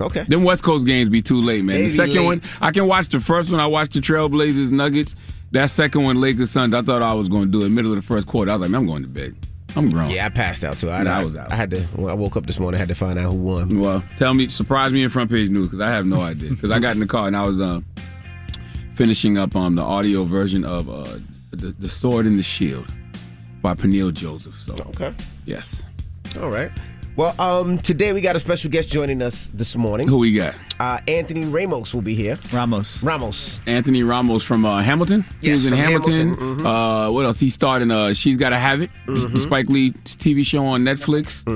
Okay. Them West Coast games be too late, man. They the second late. one, I can watch the first one. I watched the Trailblazers Nuggets. That second one, Lakers Suns. I thought I was going to do it middle of the first quarter. I was like, man, I'm going to bed. I'm grown. Yeah, I passed out too. I, I I was out. I had to. When I woke up this morning, I had to find out who won. Well, tell me, surprise me in front page news because I have no idea. Because I got in the car and I was uh, finishing up um, the audio version of uh, the, the Sword and the Shield by Peniel Joseph. So Okay. yes, All right. Well, um, today we got a special guest joining us this morning. who we got? Uh, Anthony Ramos will be here. Ramos. Ramos. Anthony Ramos from uh, Hamilton. he was in from Hamilton. Hamilton, mhm. Uh, what else? He starred in uh, She's Gotta Have It, Mm-hmm. Spike Lee TV show on Netflix.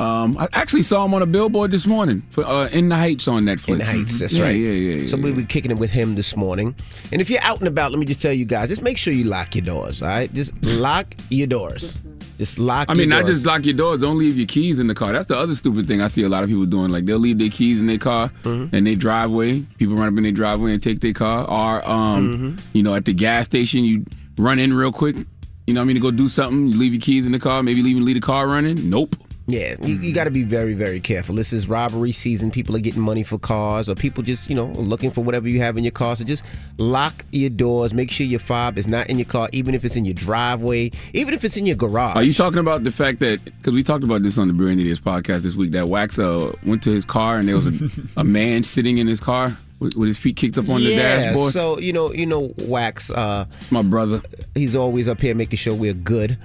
Um, I actually saw him on a billboard this morning for uh, In the Heights on Netflix. In the Heights, that's yeah, right. Yeah, yeah, yeah. So we'll be kicking it with him this morning. And if you're out and about, let me just tell you guys, just make sure you lock your doors, all right? Just lock your doors. Just lock I mean, not doors. just lock your doors. Don't leave your keys in the car. That's the other stupid thing I see a lot of people doing. Like they'll leave their keys in their car Mm-hmm. in their driveway. People run up in their driveway and take their car. Or, um, Mm-hmm. you know, at the gas station, you run in real quick. You know what I mean? To go do something. You leave your keys in the car. Maybe even leave the car running. Nope. Yeah, you, you got to be very, very careful. This is robbery season. People are getting money for cars, or people just, you know, looking for whatever you have in your car. So just lock your doors. Make sure your fob is not in your car, even if it's in your driveway, even if it's in your garage. Are you talking about the fact that because we talked about this on the Brilliant Idiots podcast this week that Wax uh, went to his car and there was a, a man sitting in his car with, his feet kicked up on the yeah, dashboard? so you know, you know, Wax. Uh, My brother. he's always up here making sure we're good.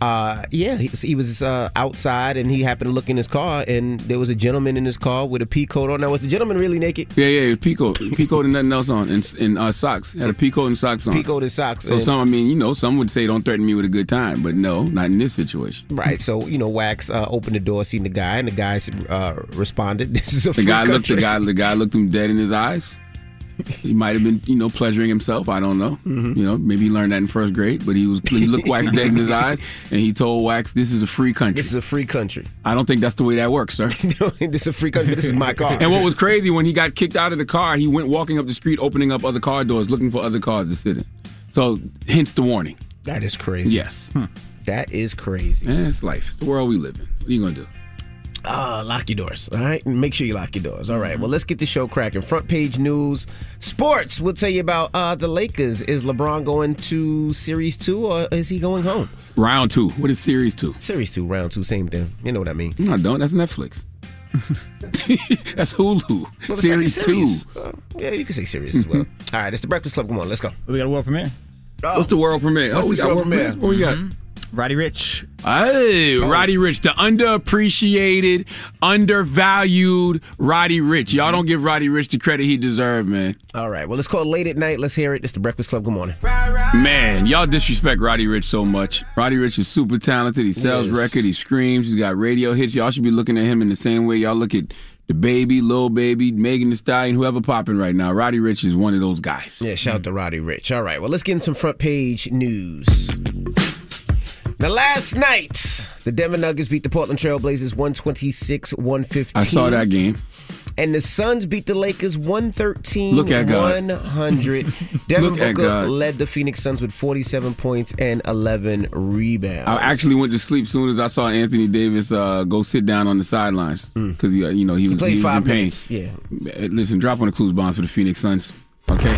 Uh, yeah, he, he was uh, outside and he happened to look in his car and there was a gentleman in his car with a pea coat on. Now, was the gentleman really naked? Yeah, yeah, Pico, Pico and nothing else on, and, and uh, socks. Had a Pico and socks on. Pea coat and socks. So and- some, I mean, you know, some would say don't threaten me with a good time, but no, not in this situation. Right. So you know, Wax uh, opened the door, seen the guy, and the guy uh, responded. This is a The guy looked, the guy, the guy looked him dead in his eyes. He might have been, you know, pleasuring himself. I don't know. Mm-hmm. You know, maybe he learned that in first grade. But he was, he looked Wax dead in his eyes, and he told Wax, "This is a free country." This is a free country. I don't think that's the way that works, sir. this is a free country. This is my car. And what was crazy when he got kicked out of the car, he went walking up the street, opening up other car doors, looking for other cars to sit in. So, hence the warning. that is crazy. Yes, That is crazy. Eh, it's life. It's the world we live in. What are you gonna do? Uh, lock your doors. All right. Make sure you lock your doors. All right. Well, let's get the show cracking. Front page news. Sports. We'll tell you about uh, the Lakers. Is LeBron going to Series two or is he going home? Round two. What is series two? Series two, round two, same thing. You know what I mean. No, I don't. That's Netflix. That's Hulu. Well, series, series. two. Uh, yeah, you can say series as well. All right, it's the Breakfast Club. Come on, let's go. We got a world premiere. What's the world premiere? What's oh, we this got world world premiere. premiere? What we got? Roddy Ricch. Hey, Roddy Ricch, the underappreciated, undervalued Roddy Ricch. Y'all don't give Roddy Ricch the credit he deserved, man. All right, well, let's call it late at night. Let's hear it. It's the Breakfast Club. Good morning. Man, y'all disrespect Roddy Ricch so much. Roddy Ricch is super talented. He sells Yes. record. He screams. He's got radio hits. Y'all should be looking at him in the same way y'all look at the baby, little Baby, Megan Thee Stallion, whoever popping right now. Roddy Ricch is one of those guys. Yeah, shout out to Roddy Ricch. All right, well, let's get in some front page news. Now, last night, the Denver Nuggets beat the Portland Trailblazers 126 115. I saw that game. And the Suns beat the Lakers 113 Look at God. 100. Devin Look at Booker God. led the Phoenix Suns with 47 points and 11 rebounds. I actually went to sleep as soon as I saw Anthony Davis uh, go sit down on the sidelines because he, uh, you know, he was, Played he was in five pain. minutes. Yeah. Listen, drop on the clues bonds for the Phoenix Suns. Okay.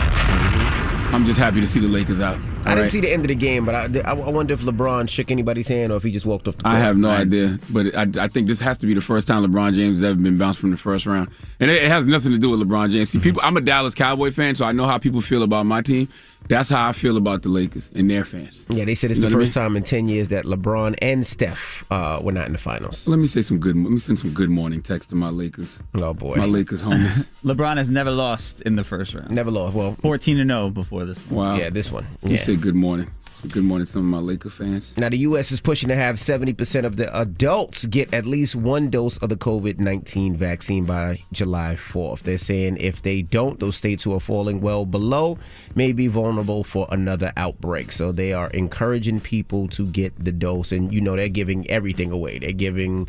I'm just happy to see the Lakers out. I didn't see the end of the game, but I, I wonder if LeBron shook anybody's hand or if he just walked off the court. I have no idea, but I, I think this has to be the first time LeBron James has ever been bounced from the first round, and it, it has nothing to do with LeBron James. See, mm-hmm. people, I'm a Dallas Cowboy fan, so I know how people feel about my team. That's how I feel about the Lakers and their fans. Yeah, they said it's You the what I first time in ten years that LeBron and Steph uh, were not in the finals. Let me say some good. Let me send some good morning text to my Lakers. Oh boy, my Lakers homies. LeBron has never lost in the first round. Never lost. Well, 14 and 0 before this one. Wow. Yeah, this one. Let me Yeah. say good morning. Good morning some of my Laker fans. Now, the U.S. is pushing to have 70% of the adults get at least one dose of the COVID 19 vaccine by July 4th. They're saying if they don't, those states who are falling well below may be vulnerable for another outbreak. So they are encouraging people to get the dose. And, you know, they're giving everything away. They're giving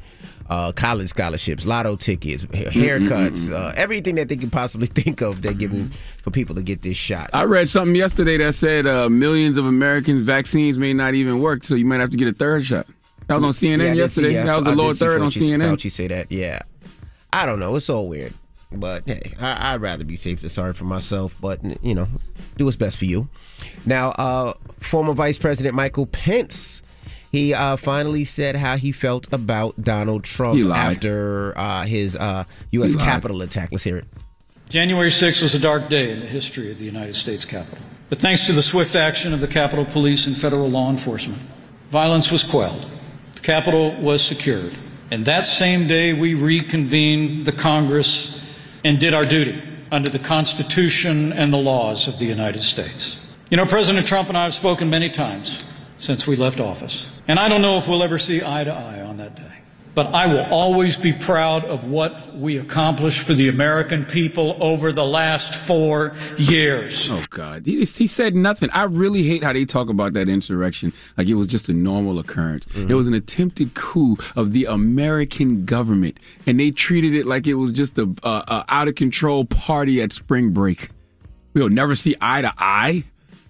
uh, college scholarships, lotto tickets, haircuts, uh, everything that they can possibly think of, they're giving for people to get this shot. I read something yesterday that said uh, millions of Americans' vaccines may not even work, so you might have to get a third shot. That was on CNN Yeah, yesterday. see- yeah, that was the lower third on CNN. Fauci say that. Yeah, I don't know. It's all weird, but hey, I, I'd rather be safe than sorry for myself. But you know, do what's best for you. Now, uh, former Vice President Michael Pence. He uh, finally said how he felt about Donald Trump after uh, his uh, U.S. He. Capitol attack. Let's hear it. January 6th was a dark day in the history of the United States Capitol. But thanks to the swift action of the Capitol Police and federal law enforcement, violence was quelled. The Capitol was secured. And that same day, we reconvened the Congress and did our duty under the Constitution and the laws of the United States. You know, President Trump and I have spoken many times since we left office. And I don't know if we'll ever see eye to eye on that day. But I will always be proud of what we accomplished for the American people over the last four years. Oh God, he, he said nothing. I really hate how they talk about that insurrection like it was just a normal occurrence. Mm-hmm. It was an attempted coup of the American government, and they treated it like it was just a, a, a out of control party at spring break. We'll never see eye to eye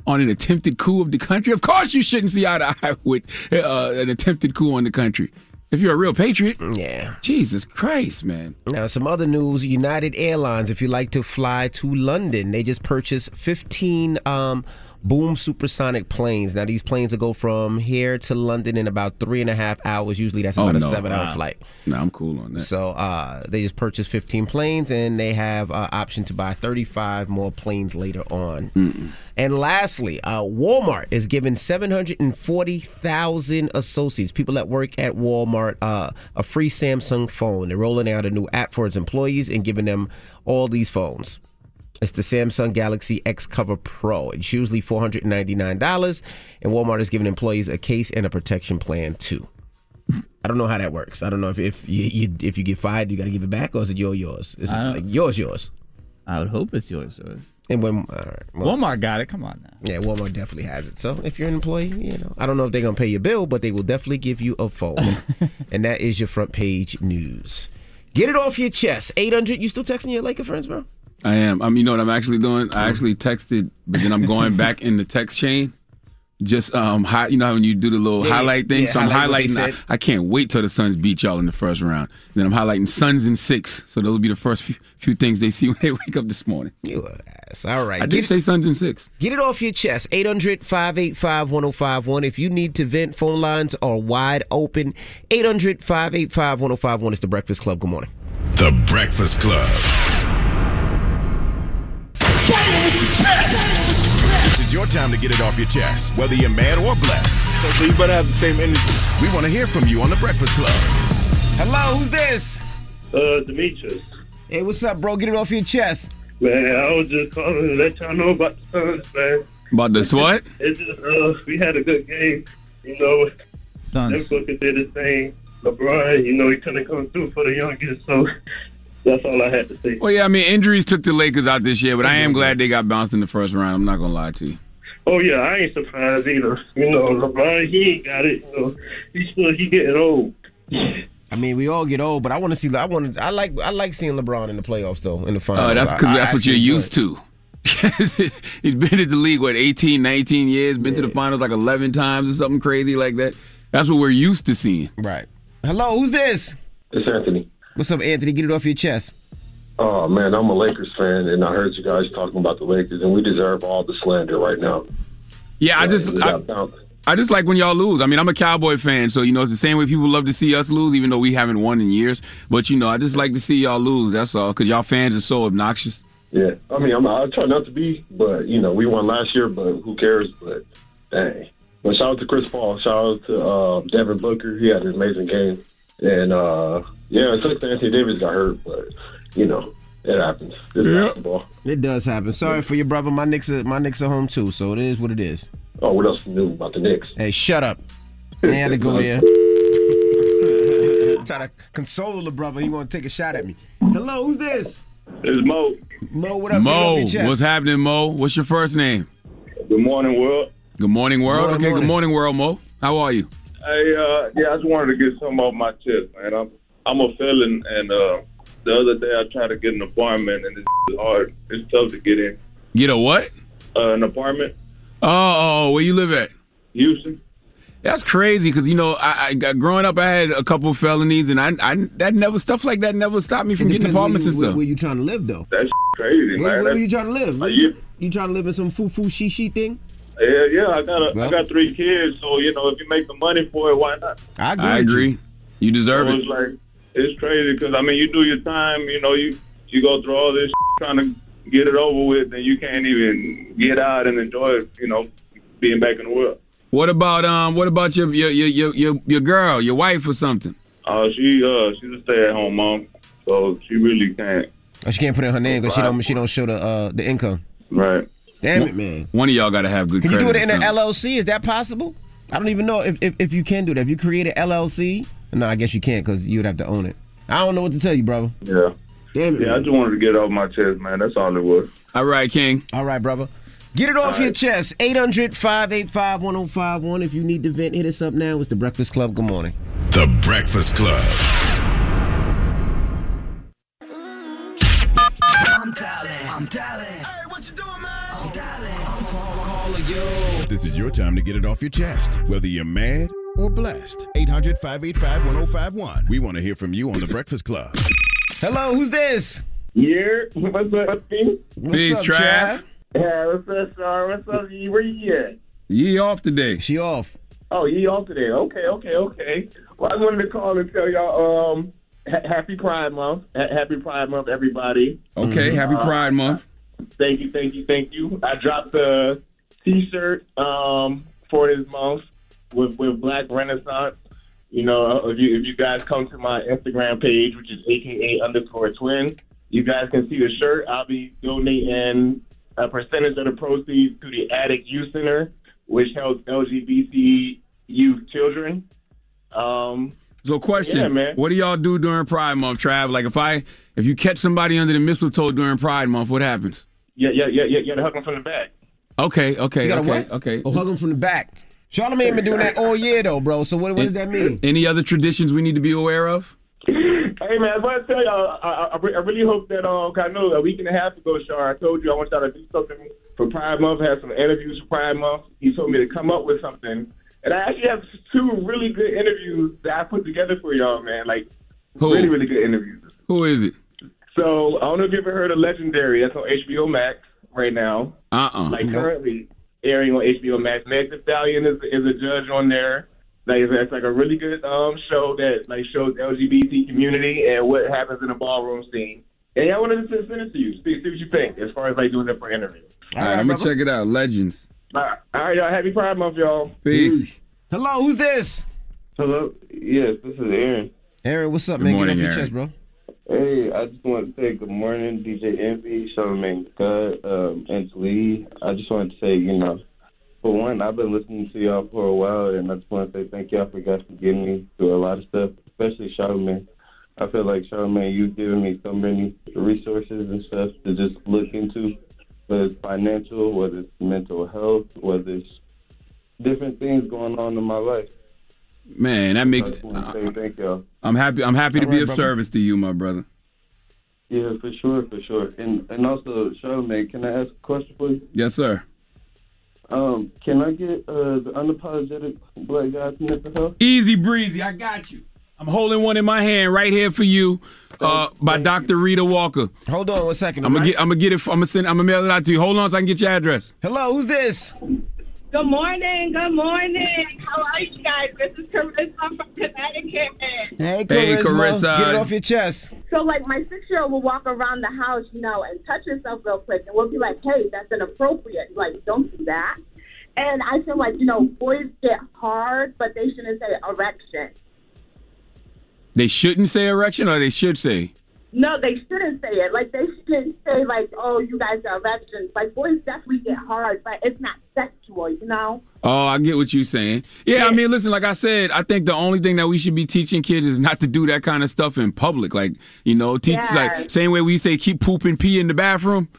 on an attempted coup of the country. Of course, you shouldn't see eye to eye with uh, an attempted coup on the country. If you're a real patriot, Yeah. Jesus Christ, man. Now, some other news United Airlines, if you like to fly to London, they just purchased 15 um, Boom supersonic planes. Now, these planes will go from here to London in about three and a half hours. Usually, that's Oh, about a seven hour Wow. flight. No, I'm cool on that. So, uh, they just purchased 15 planes and they have uh, option to buy 35 more planes later on. And lastly, uh, Walmart is giving 740,000 associates, people that work at Walmart, uh, a free Samsung phone. They're rolling out a new app for its employees and giving them all these phones. It's the Samsung Galaxy X Cover Pro. It's usually $499, and Walmart is giving employees a case and a protection plan too. I don't know how that works. I don't know if if you, you if you get fired, you got to give it back, or is it your yours? Is it like yours yours? I would hope it's yours. yours. And when all right, well, Walmart got it. Come on now. yeah, Walmart definitely has it. So if you're an employee, you know, I don't know if they're gonna pay your bill, but they will definitely give you a phone, and that is your front page news. Get it off your chest. Eight hundred. You still texting your Laker friends, bro? I am. I'm. you know what I'm actually doing? I actually texted, but then I'm going back in the text chain. Just um, hi, you know how when you do the little Yeah, highlight thing. yeah, so I'm highlight highlighting. I. I can't wait till the Suns beat y'all in the first round. Then I'm highlighting Suns in six. So those will be the first few, few things they see when they wake up this morning. You ass. All right. I Get did it- say Suns in six. Get it off your chest. 800 585 1051. If you need to vent, phone lines are wide open. 800 585 1051 is the Breakfast Club. Good morning. The Breakfast Club. This is your time to get it off your chest, whether you're mad or blessed. So you better have the same energy. We want to hear from you on The Breakfast Club. Hello, who's this? Uh, Demetrius. Hey, what's up, bro? Get it off your chest. Man, I was just calling to let y'all know about the Suns, man. About this what? It's just, uh, we had a good game. You know, Suns. Devin Booker did his thing. LeBron, you know, he couldn't come through for the youngest, so that's all I had to say. Well, yeah, I mean, injuries took the Lakers out this year, but I am glad they got bounced in the first round. I'm not gonna lie to you. Oh yeah, I ain't surprised either. You know, LeBron, he ain't got it. You know, he still he getting old. I mean, we all get old, but I want to see. I want. I like. I like seeing LeBron in the playoffs, though, in the finals. Uh, that's I- because I that's what you're used it. to. He's been in the league what 18, 19 years. Been to the finals like 11 times or something crazy like that. That's what we're used to seeing. Right. Hello, who's this? It's Anthony. What's up, Anthony? Get it off your chest. Oh man, I'm a Lakers fan, and I heard you guys talking about the Lakers, and we deserve all the slander right now. Yeah, I Yeah, just I, got. I just like when y'all lose. I mean, I'm a Cowboy fan, so you know it's the same way people love to see us lose, even though we haven't won in years. But you know, I just like to see y'all lose. That's all, because y'all fans are so obnoxious. Yeah, I mean, I'm, I try not to be, but you know, we won last year, but who cares? But dang. But shout out to Chris Paul. Shout out to uh, Devin Booker. He had an amazing game, and uh, yeah, it sucks that Anthony Davis got hurt, but you know, it happens. It's basketball. It does happen. Sorry for your brother. My Knicks are my Knicks are home too, so it is what it is. Oh, what else new about the Knicks? Hey, shut up. I had to go there. Try to console the brother. He want to take a shot at me. Hello, who's this? It's Mo. Mo, what up? Mo, off your chest. what's happening, Mo? What's your first name? Good morning, world. Good morning, world. Morning, okay, morning. good morning, world, Mo. How are you? Hey, uh, yeah, I just wanted to get something off my chest, man. I'm I'm a felon, and uh, the other day I tried to get an apartment, and it's hard. It's tough to get in. Get a what? Uh, an apartment, Oh, oh, where you live at? Houston. That's crazy because you know, I, I got- growing up, I had a couple felonies, and I, I that never stuff like that never stopped me from getting apartments where, and you- stuff. Where, where you trying to live though? That's crazy, Where, man. where That's- you trying to live? Are You, you- you trying to live in some foo foo she she thing? Yeah, yeah. I got a, I Well. got three kids, so you know, if you make the money for it, why not? I agree. I you. agree. You deserve So it. it's like it's crazy because I mean, you do your time, you know, you you go through all this trying to get it over with, and you can't even get out and enjoy, you know, being back in the world. What about um? What about your your your your your, your girl, your wife, or something? Uh, she uh, she's a stay at home mom, so she really can't. Oh, she can't put in her name because she don't she don't show the uh the income. Right. Damn it, man. One of y'all got to have good. Can you do it in or an. LLC? Is that possible? I don't even know if, if, if you can do that. If you create an LLC, no, I guess you can't because you'd have to own it. I don't know what to tell you, brother. Yeah. Damn it. Yeah, I just wanted to get it off my chest, man. That's all it was. All right, King. All right, brother. Get it off your chest. 800 585 1051. If you need to vent, hit us up now. It's the Breakfast Club. Good morning. The Breakfast Club. This is your time to get it off your chest, whether you're mad or blessed. 800 585 1051. We want to hear from you on The Breakfast Club. Hello, who's this? Yeah, what's up, King? What's Peace, up, Trav. Yeah, what's up, Star? What's up? Yee? Where you at? Yee off today. She off. Oh, you off today? Okay, okay, okay. Well, I wanted to call and tell y'all, um, ha- happy Pride Month. Ha- happy Pride Month, everybody. Okay, happy Uh, Pride Month. Thank you, thank you, thank you. I dropped the T-shirt um, for this month with with Black Renaissance. You know, if you if you guys come to my Instagram page, which is AKA underscore Twin, you guys can see the shirt. I'll be donating a percentage of the proceeds to the Addict Youth Center, which helps LGBT youth children. Um, So, question: Yeah, man. What do y'all do during Pride Month, Trav? Like, if I if you catch somebody under the mistletoe during Pride Month, what happens? yeah, yeah, yeah, yeah, yeah, to hug them from the back. Okay, okay, You got a okay, what? okay. Oh, hug him from the back. Charlamagne been doing that all year, though, bro. So what, what does that mean? Any other traditions we need to be aware of? Hey man, I want to tell y'all, I, I, I really hope that um, 'cause I know a week and a half ago, Char, I told you I want y'all to do something for Pride Month. Had some interviews for Pride Month. He told me to come up with something, and I actually have two really good interviews that I put together for y'all, man. Like Who? really, really good interviews. Who is it? So I don't know if you ever heard of Legendary. That's on HBO Max right now. Uh uh Like currently airing on HBO Max. Meg Thee Stallion is, is a judge on there. Like it's, it's like a really good um show that like shows LGBT community and what happens in the ballroom scene. And yeah, I wanted to send it to you. See, see what you think as far as like doing it for interview. All right, I'm gonna check it out. Legends. All right, all right, y'all. Happy Pride Month, y'all. Peace. Hello, who's this? Hello. Yes, this is Aaron. Aaron, what's up, Good man? morning, Get off your Aaron. chest, bro. Hey, I just want to say good morning, DJ Envy, Charlamagne Scott, um, and Lee. I just wanted to say, you know, for one, I've been listening to y'all for a while, and I just want to say thank y'all for guys for getting me through a lot of stuff, especially Charlamagne. I feel like Charlamagne, you've given me so many resources and stuff to just look into, whether it's financial, whether it's mental health, whether it's different things going on in my life. Man, that makes. I just want to say thank y'all. I'm happy. I'm happy to All be of brother. service to you, my brother. Yeah, for sure, for sure. And and also, Charlamagne, can I ask a question, please? Yes, sir. Um, can I get uh, the unapologetic black guy's mental health? Easy breezy. I got you. I'm holding one in my hand right here for you, uh, by Dr. Rheeda Walker. Hold on one second. I'm gonna all right? get. I'm gonna get it. I'm gonna send. I'm gonna mail it out to you. Hold on, so I can get your address. Hello, who's this? Good morning. Good morning. How are you guys? This is Carissa from Connecticut. Hey, Hey, Carissa. Get it off your chest. So, like, my six-year-old will walk around the house, you know, and touch herself real quick, and we'll be like, "Hey, that's inappropriate. Like, don't do that." And I feel like, you know, boys get hard, but they shouldn't say erection. They shouldn't say erection, or they should say. No, they shouldn't say it. Like, they shouldn't say, like, "Oh, you guys are erections." Like, boys definitely get hard, but it's not sexual, you know. Oh, I get what you're saying. Yeah, I mean, listen, like I said, I think the only thing that we should be teaching kids is not to do that kind of stuff in public. Like, you know, teach like same way we say keep pooping pee in the bathroom.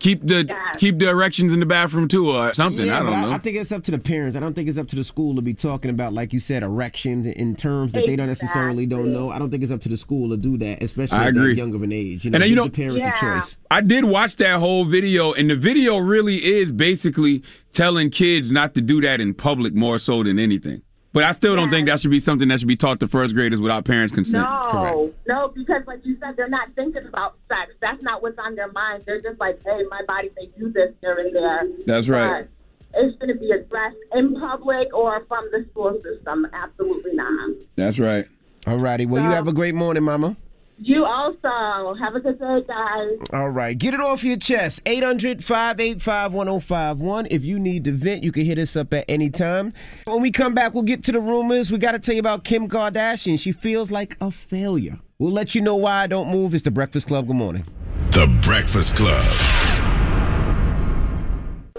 Keep the keep the erections in the bathroom too, or something. Yeah, I don't know. I, think it's up to the parents. I don't think it's up to the school to be talking about, like you said, erections in terms that they don't necessarily don't know. I don't think it's up to the school to do that, especially I at agree. that young of an age. You know, and then, you know, the parents a choice. I did watch that whole video, and the video really is basically telling kids not to do that in public more so than anything. But I still don't think that should be something that should be taught to first graders without parents' consent. No, no, because like you said, they're not thinking about sex. That's not what's on their mind. They're just like, hey, my body may do this here and there. That's right. But it shouldn't be addressed in public or from the school system. Absolutely not. That's right. All righty. Well, you have a great morning, Mama. You also have a good day, guys. All right, get it off your chest. 800 585 1051. If you need to vent, you can hit us up at any time. When we come back, we'll get to the rumors. We got to tell you about Kim Kardashian. She feels like a failure. We'll let you know why I don't move. It's the Breakfast Club. Good morning. The Breakfast Club.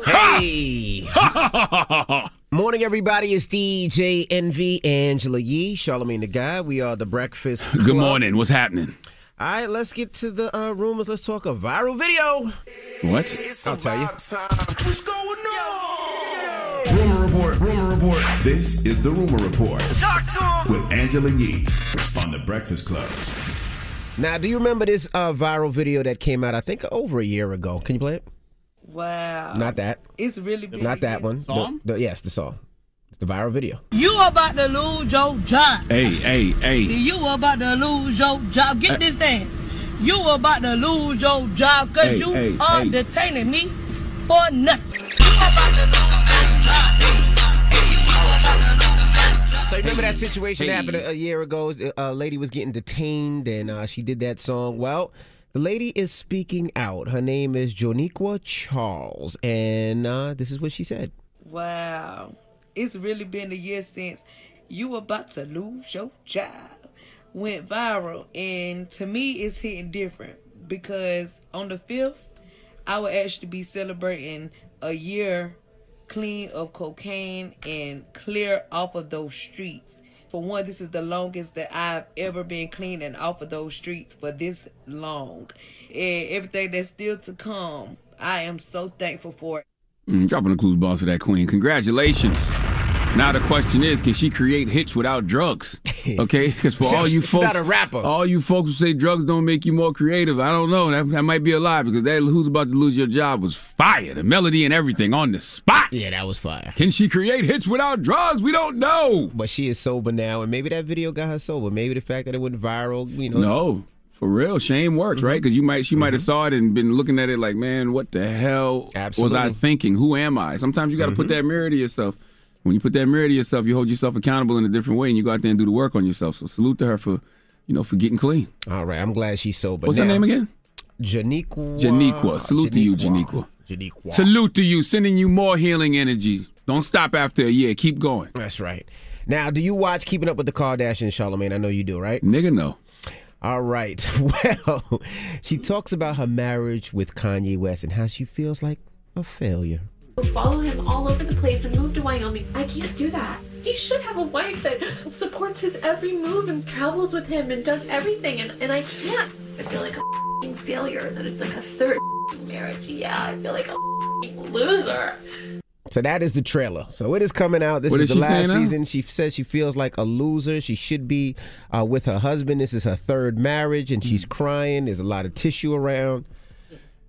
Hey! Morning, everybody. It's DJ Envy Angela Yee, Charlamagne the Guy. We are the Breakfast Club. Good morning. What's happening? All right, let's get to the uh, rumors. Let's talk a viral video. What? I'll tell you. what's going on Rumor report. Rumor report. This is the rumor report with Angela Yee on the Breakfast Club. Now, do you remember this uh, viral video that came out, I think, over a year ago? Can you play it? Wow. Not that. It's really big. Not that one. The- the- yes, the song. The viral video. You about to lose your job. Hey, hey, hey. You about to lose your job. Get this dance. You about to lose your job because Hey, you hey, are hey. detaining me for nothing. You about to lose your job. So you remember that situation Hey. happened a, a year ago? A lady was getting detained, and uh, she did that song. Well, the lady is speaking out. Her name is Joniqua Charles, and uh, this is what she said. Wow. It's really been a year since you were about to lose your job went viral. And to me, it's hitting different because on the 5th, I will actually be celebrating a year clean of cocaine and clear off of those streets. For one, this is the longest that I've ever been clean and off of those streets for this long. And everything that's still to come, I am so thankful for it. Mm, dropping the clues balls for that queen. Congratulations. Now the question is, can she create hits without drugs? Okay, because for all you folks, not a rapper. all you folks who say drugs don't make you more creative, I don't know. That, that might be a lie because that who's about to lose your job was fire. The melody and everything on the spot. Yeah, that was fire. Can she create hits without drugs? We don't know. But she is sober now, and maybe that video got her sober. Maybe the fact that it went viral, you know. No, for real. Shame works, right? Mm-hmm. Because you might, she might have mm-hmm. saw it and been looking at it like, man, what the hell was I thinking? Who am I? Sometimes you got to put mm-hmm. that mirror to yourself. When you put that mirror to yourself, you hold yourself accountable in a different way, and you go out there and do the work on yourself. So salute to her for, you know, for getting clean. All right, I'm glad she's sober. What's her name again? Janiqua. Janiqua. Salute to you, Janiqua. Janiqua. Janiqua. Salute to you, sending you more healing energy. Don't stop after a year. Keep going. That's right. Now, do you watch Keeping Up with the Kardashians, Charlamagne? I know you do, right? Nigga, no. All right. Well, she talks about her marriage with Kanye West and how she feels like a failure. Follow him all over the place and move to Wyoming. I can't do that. He should have a wife that supports his every move and travels with him and does everything, and, and I can't. I feel like a f***ing failure, that it's like a third f***ing marriage. Yeah, I feel like a f***ing loser. So that is the trailer. So it is coming out. This What is is the she saying last now? season. She says she feels like a loser. She should be uh, with her husband. This is her third marriage, and Mm. she's crying. There's a lot of tissue around.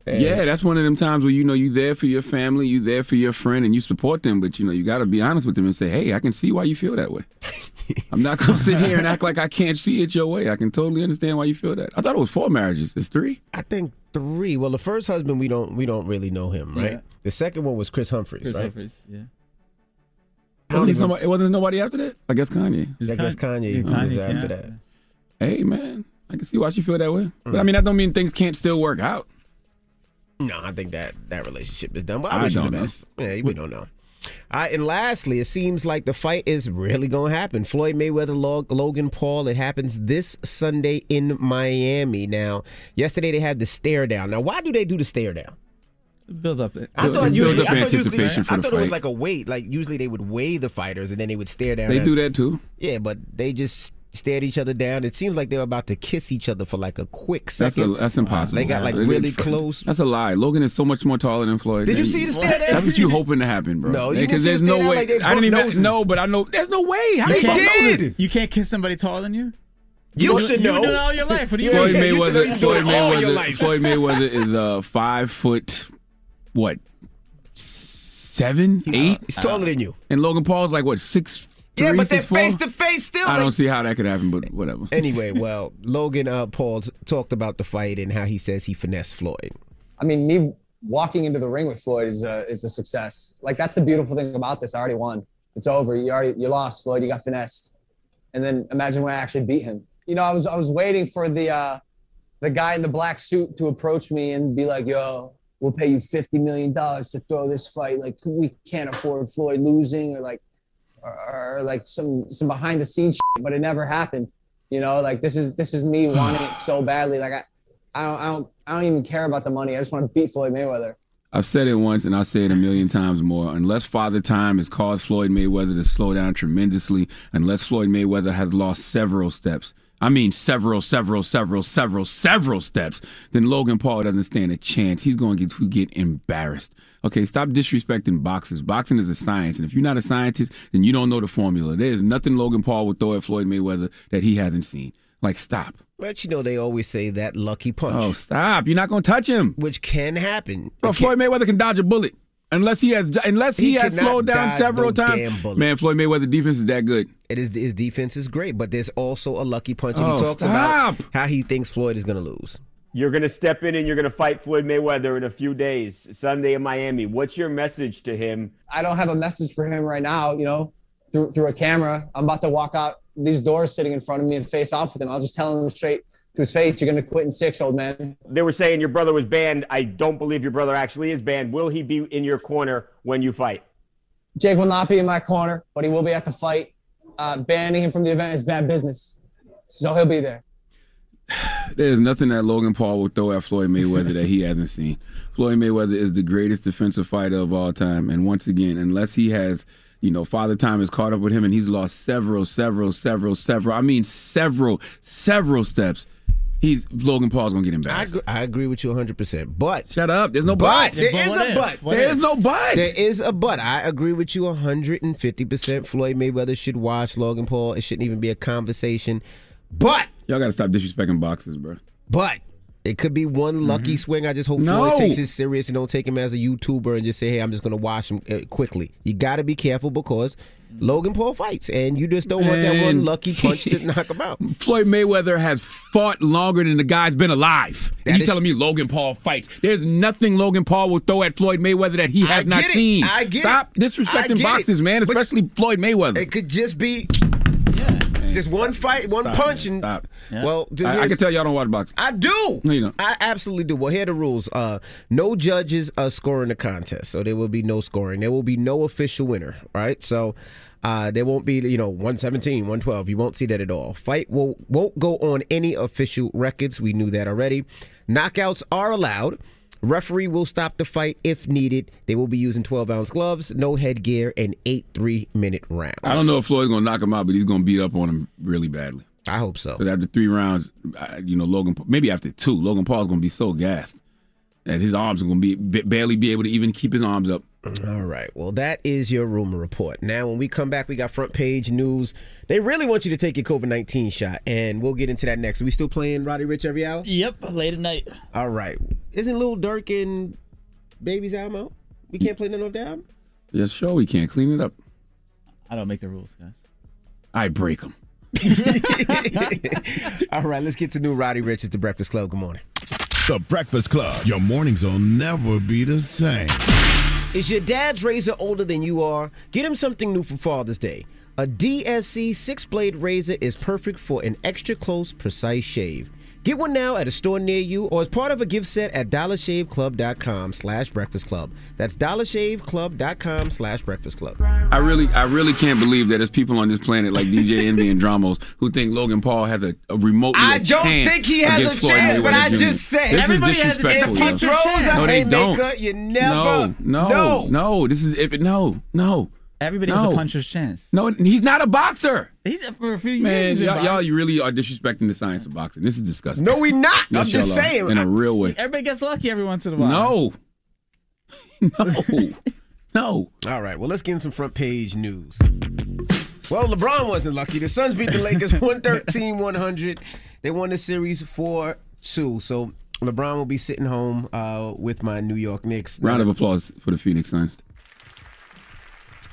And- Yeah, that's one of them times where you know you there for your family, you there for your friend, and you support them. But you know you got to be honest with them and say, "Hey, I can see why you feel that way. I'm not gonna sit here and act like I can't see it your way. I can totally understand why you feel that. I thought it was four marriages. It's three. I think three. Well, the first husband we don't we don't really know him, right? Yeah. The second one was Kris Humphries, Kris right? Humphries, yeah. don't Wasn't even- somebody, it wasn't nobody after that. I guess Kanye. I guess Kanye, was after that. Hey man, I can see why she feel that way. But I mm. mean, that don't mean things can't still work out. No, I think that that relationship is done. But I, I wish you the don't know. best. Yeah, we don't know. All right, and lastly, it seems like the fight is really going to happen. Floyd Mayweather, Log- Logan Paul. It happens this Sunday in Miami. Now, yesterday they had the stare down. Now, why do they do the stare down? Build up. I thought usually, build up I thought usually- anticipation for I the thought it was like a weight. Like usually they would weigh the fighters and then they would stare down. They at- do that too. Yeah, but they just stared each other down. It seems like they were about to kiss each other for like a quick That's second. a, that's impossible. They got like They- they- really close. That's a lie. Logan is so much more taller than Floyd. Did you see the stare down? That's what you hoping to happen, bro. No, because there's no way. like I didn't even bumped noses. know, but I know there's no way. How You they can't- noses? You can't kiss somebody taller than you. You should know. You've all your life. What do you Floyd mean? Mayweather. Floyd Mayweather. Floyd Mayweather is uh five foot, what, seven, eight? He's taller than you. And Logan Paul's like what six? Yeah, three, but they're six, four? face to face still. I like- don't see how that could happen, but whatever. Anyway, well, Logan uh, Paul t- talked about the fight and how he says he finessed Floyd. I mean, me walking into the ring with Floyd is a is a success. Like that's the beautiful thing about this. I already won. It's over. You already you lost, Floyd. You got finessed. And then imagine when I actually beat him. You know, I was I was waiting for the uh the guy in the black suit to approach me and be like, "Yo, we'll pay you fifty million dollars to throw this fight. Like we can't afford Floyd losing, or like, or, or like some some behind the scenes, shit, but it never happened. You know, like this is this is me hmm. wanting it so badly. Like I, I don't I don't I don't even care about the money. I just want to beat Floyd Mayweather. I've said it once and I'll say it a million times more. Unless Father Time has caused Floyd Mayweather to slow down tremendously, unless Floyd Mayweather has lost several steps, I mean several, several, several, several, several steps, then Logan Paul doesn't stand a chance. He's going to get, to get embarrassed. Okay, stop disrespecting boxers. Boxing is a science, and if you're not a scientist, then you don't know the formula. There's nothing Logan Paul would throw at Floyd Mayweather that he hasn't seen. Like, stop. But you know, they always say that lucky punch. Oh, stop. You're not going to touch him. Which can happen. Bro, Floyd Mayweather can dodge a bullet. Unless he has, unless he, He has slowed down several no times. Man, Floyd Mayweather defense is that good. It is his defense is great, but there's also a lucky punch. Oh, he talks stop. about how he thinks Floyd is going to lose. You're going to step in and you're going to fight Floyd Mayweather in a few days, Sunday in Miami. What's your message to him? I don't have a message for him right now, you know, through through a camera. I'm about to walk out these doors sitting in front of me and face off with him. I'll just tell him straight to his face, you're gonna quit in six, old man. They were saying your brother was banned. I don't believe your brother actually is banned. Will he be in your corner when you fight? Jake will not be in my corner, but he will be at the fight. Uh, banning him from the event is bad business. So he'll be there. There's nothing that Logan Paul will throw at Floyd Mayweather that he hasn't seen. Floyd Mayweather is the greatest defensive fighter of all time. And once again, unless he has, you know, Father Time has caught up with him and he's lost several, several, several, several, I mean, several, several steps, he's Logan Paul's going to get I embarrassed. agree, I agree with you 100%. But Shut up. There's no but but. there but is a if? but. What There if? is no but. There is a but. I agree with you 150%. Floyd Mayweather should watch Logan Paul. It shouldn't even be a conversation. But, Y'all got to stop disrespecting boxes, bro. but. It could be one lucky swing. I just hope Mm-hmm. No. Floyd takes it serious and don't take him as a YouTuber and just say, "Hey, I'm just going to watch him uh, quickly." You got to be careful because Logan Paul fights, and you just don't want that one lucky punch to knock him out. Floyd Mayweather has fought longer than the guy's been alive. You is- telling me Logan Paul fights? There's nothing Logan Paul will throw at Floyd Mayweather that he has not it. seen. I get Stop it. Disrespecting boxers, man, But- especially Floyd Mayweather. It could just be just one fight, one Stop, punch, man. and Stop. well, just I, I can tell y'all don't watch boxing. I do. No, you don't. I absolutely do. Well, here are the rules. Uh, no judges are scoring the contest, so there will be no scoring. There will be no official winner. Right. So. Uh, there won't be, you know, 117, 112. You won't see that at all. Fight will won't go on any official records. We knew that already. Knockouts are allowed. Referee will stop the fight if needed. They will be using 12 ounce gloves, no headgear, and eight three minute rounds. I don't know if Floyd's gonna knock him out, but he's gonna beat up on him really badly. I hope so. Because after three rounds, you know, Logan, maybe after two, Logan Paul's gonna be so gassed that his arms are gonna be barely be able to even keep his arms up. All right. Well, that is your rumor report. Now, when we come back, we got front page news. They really want you to take your COVID 19 shot, and we'll get into that next. Are we still playing Roddy Ricch every hour? Yep, late at night. All right. Isn't Lil Durk and Baby's album out? We can't play none of that album? Yeah, sure, we can't clean it up. I don't make the rules, guys. I break them. All right, let's get to new Roddy Ricch. It's the Breakfast Club. Good morning. The Breakfast Club. Your mornings will never be the same. Is your dad's razor older than you are? Get him something new for Father's Day. A DSC six blade razor is perfect for an extra close, precise shave. Get one now at a store near you or as part of a gift set at dollarshaveclub.com slash breakfast club. That's dollarshaveclub.com slash breakfast club. I really, I really can't believe that there's people on this planet like DJ Envy and Dramos who think Logan Paul has a, a remotely I a don't chance think he has a Floyd chance, but I Jr. just said this everybody is has a chance. If he yo. throws a no, they don't. you never- No, no, no. no. This is if it, no, no. Everybody no. has a puncher's chance. No, he's not a boxer. He's for a few years. Man, y'all, y'all, boxing. you really are disrespecting the science of boxing. This is disgusting. No, we not. I'm just y'all are, saying. in a real way. Everybody gets lucky every once in a while. No, no, no. All right, well, let's get in some front page news. Well, LeBron wasn't lucky. The Suns beat the Lakers 113 100. They won the series 4 2. So LeBron will be sitting home uh, with my New York Knicks. Round of applause for the Phoenix Suns.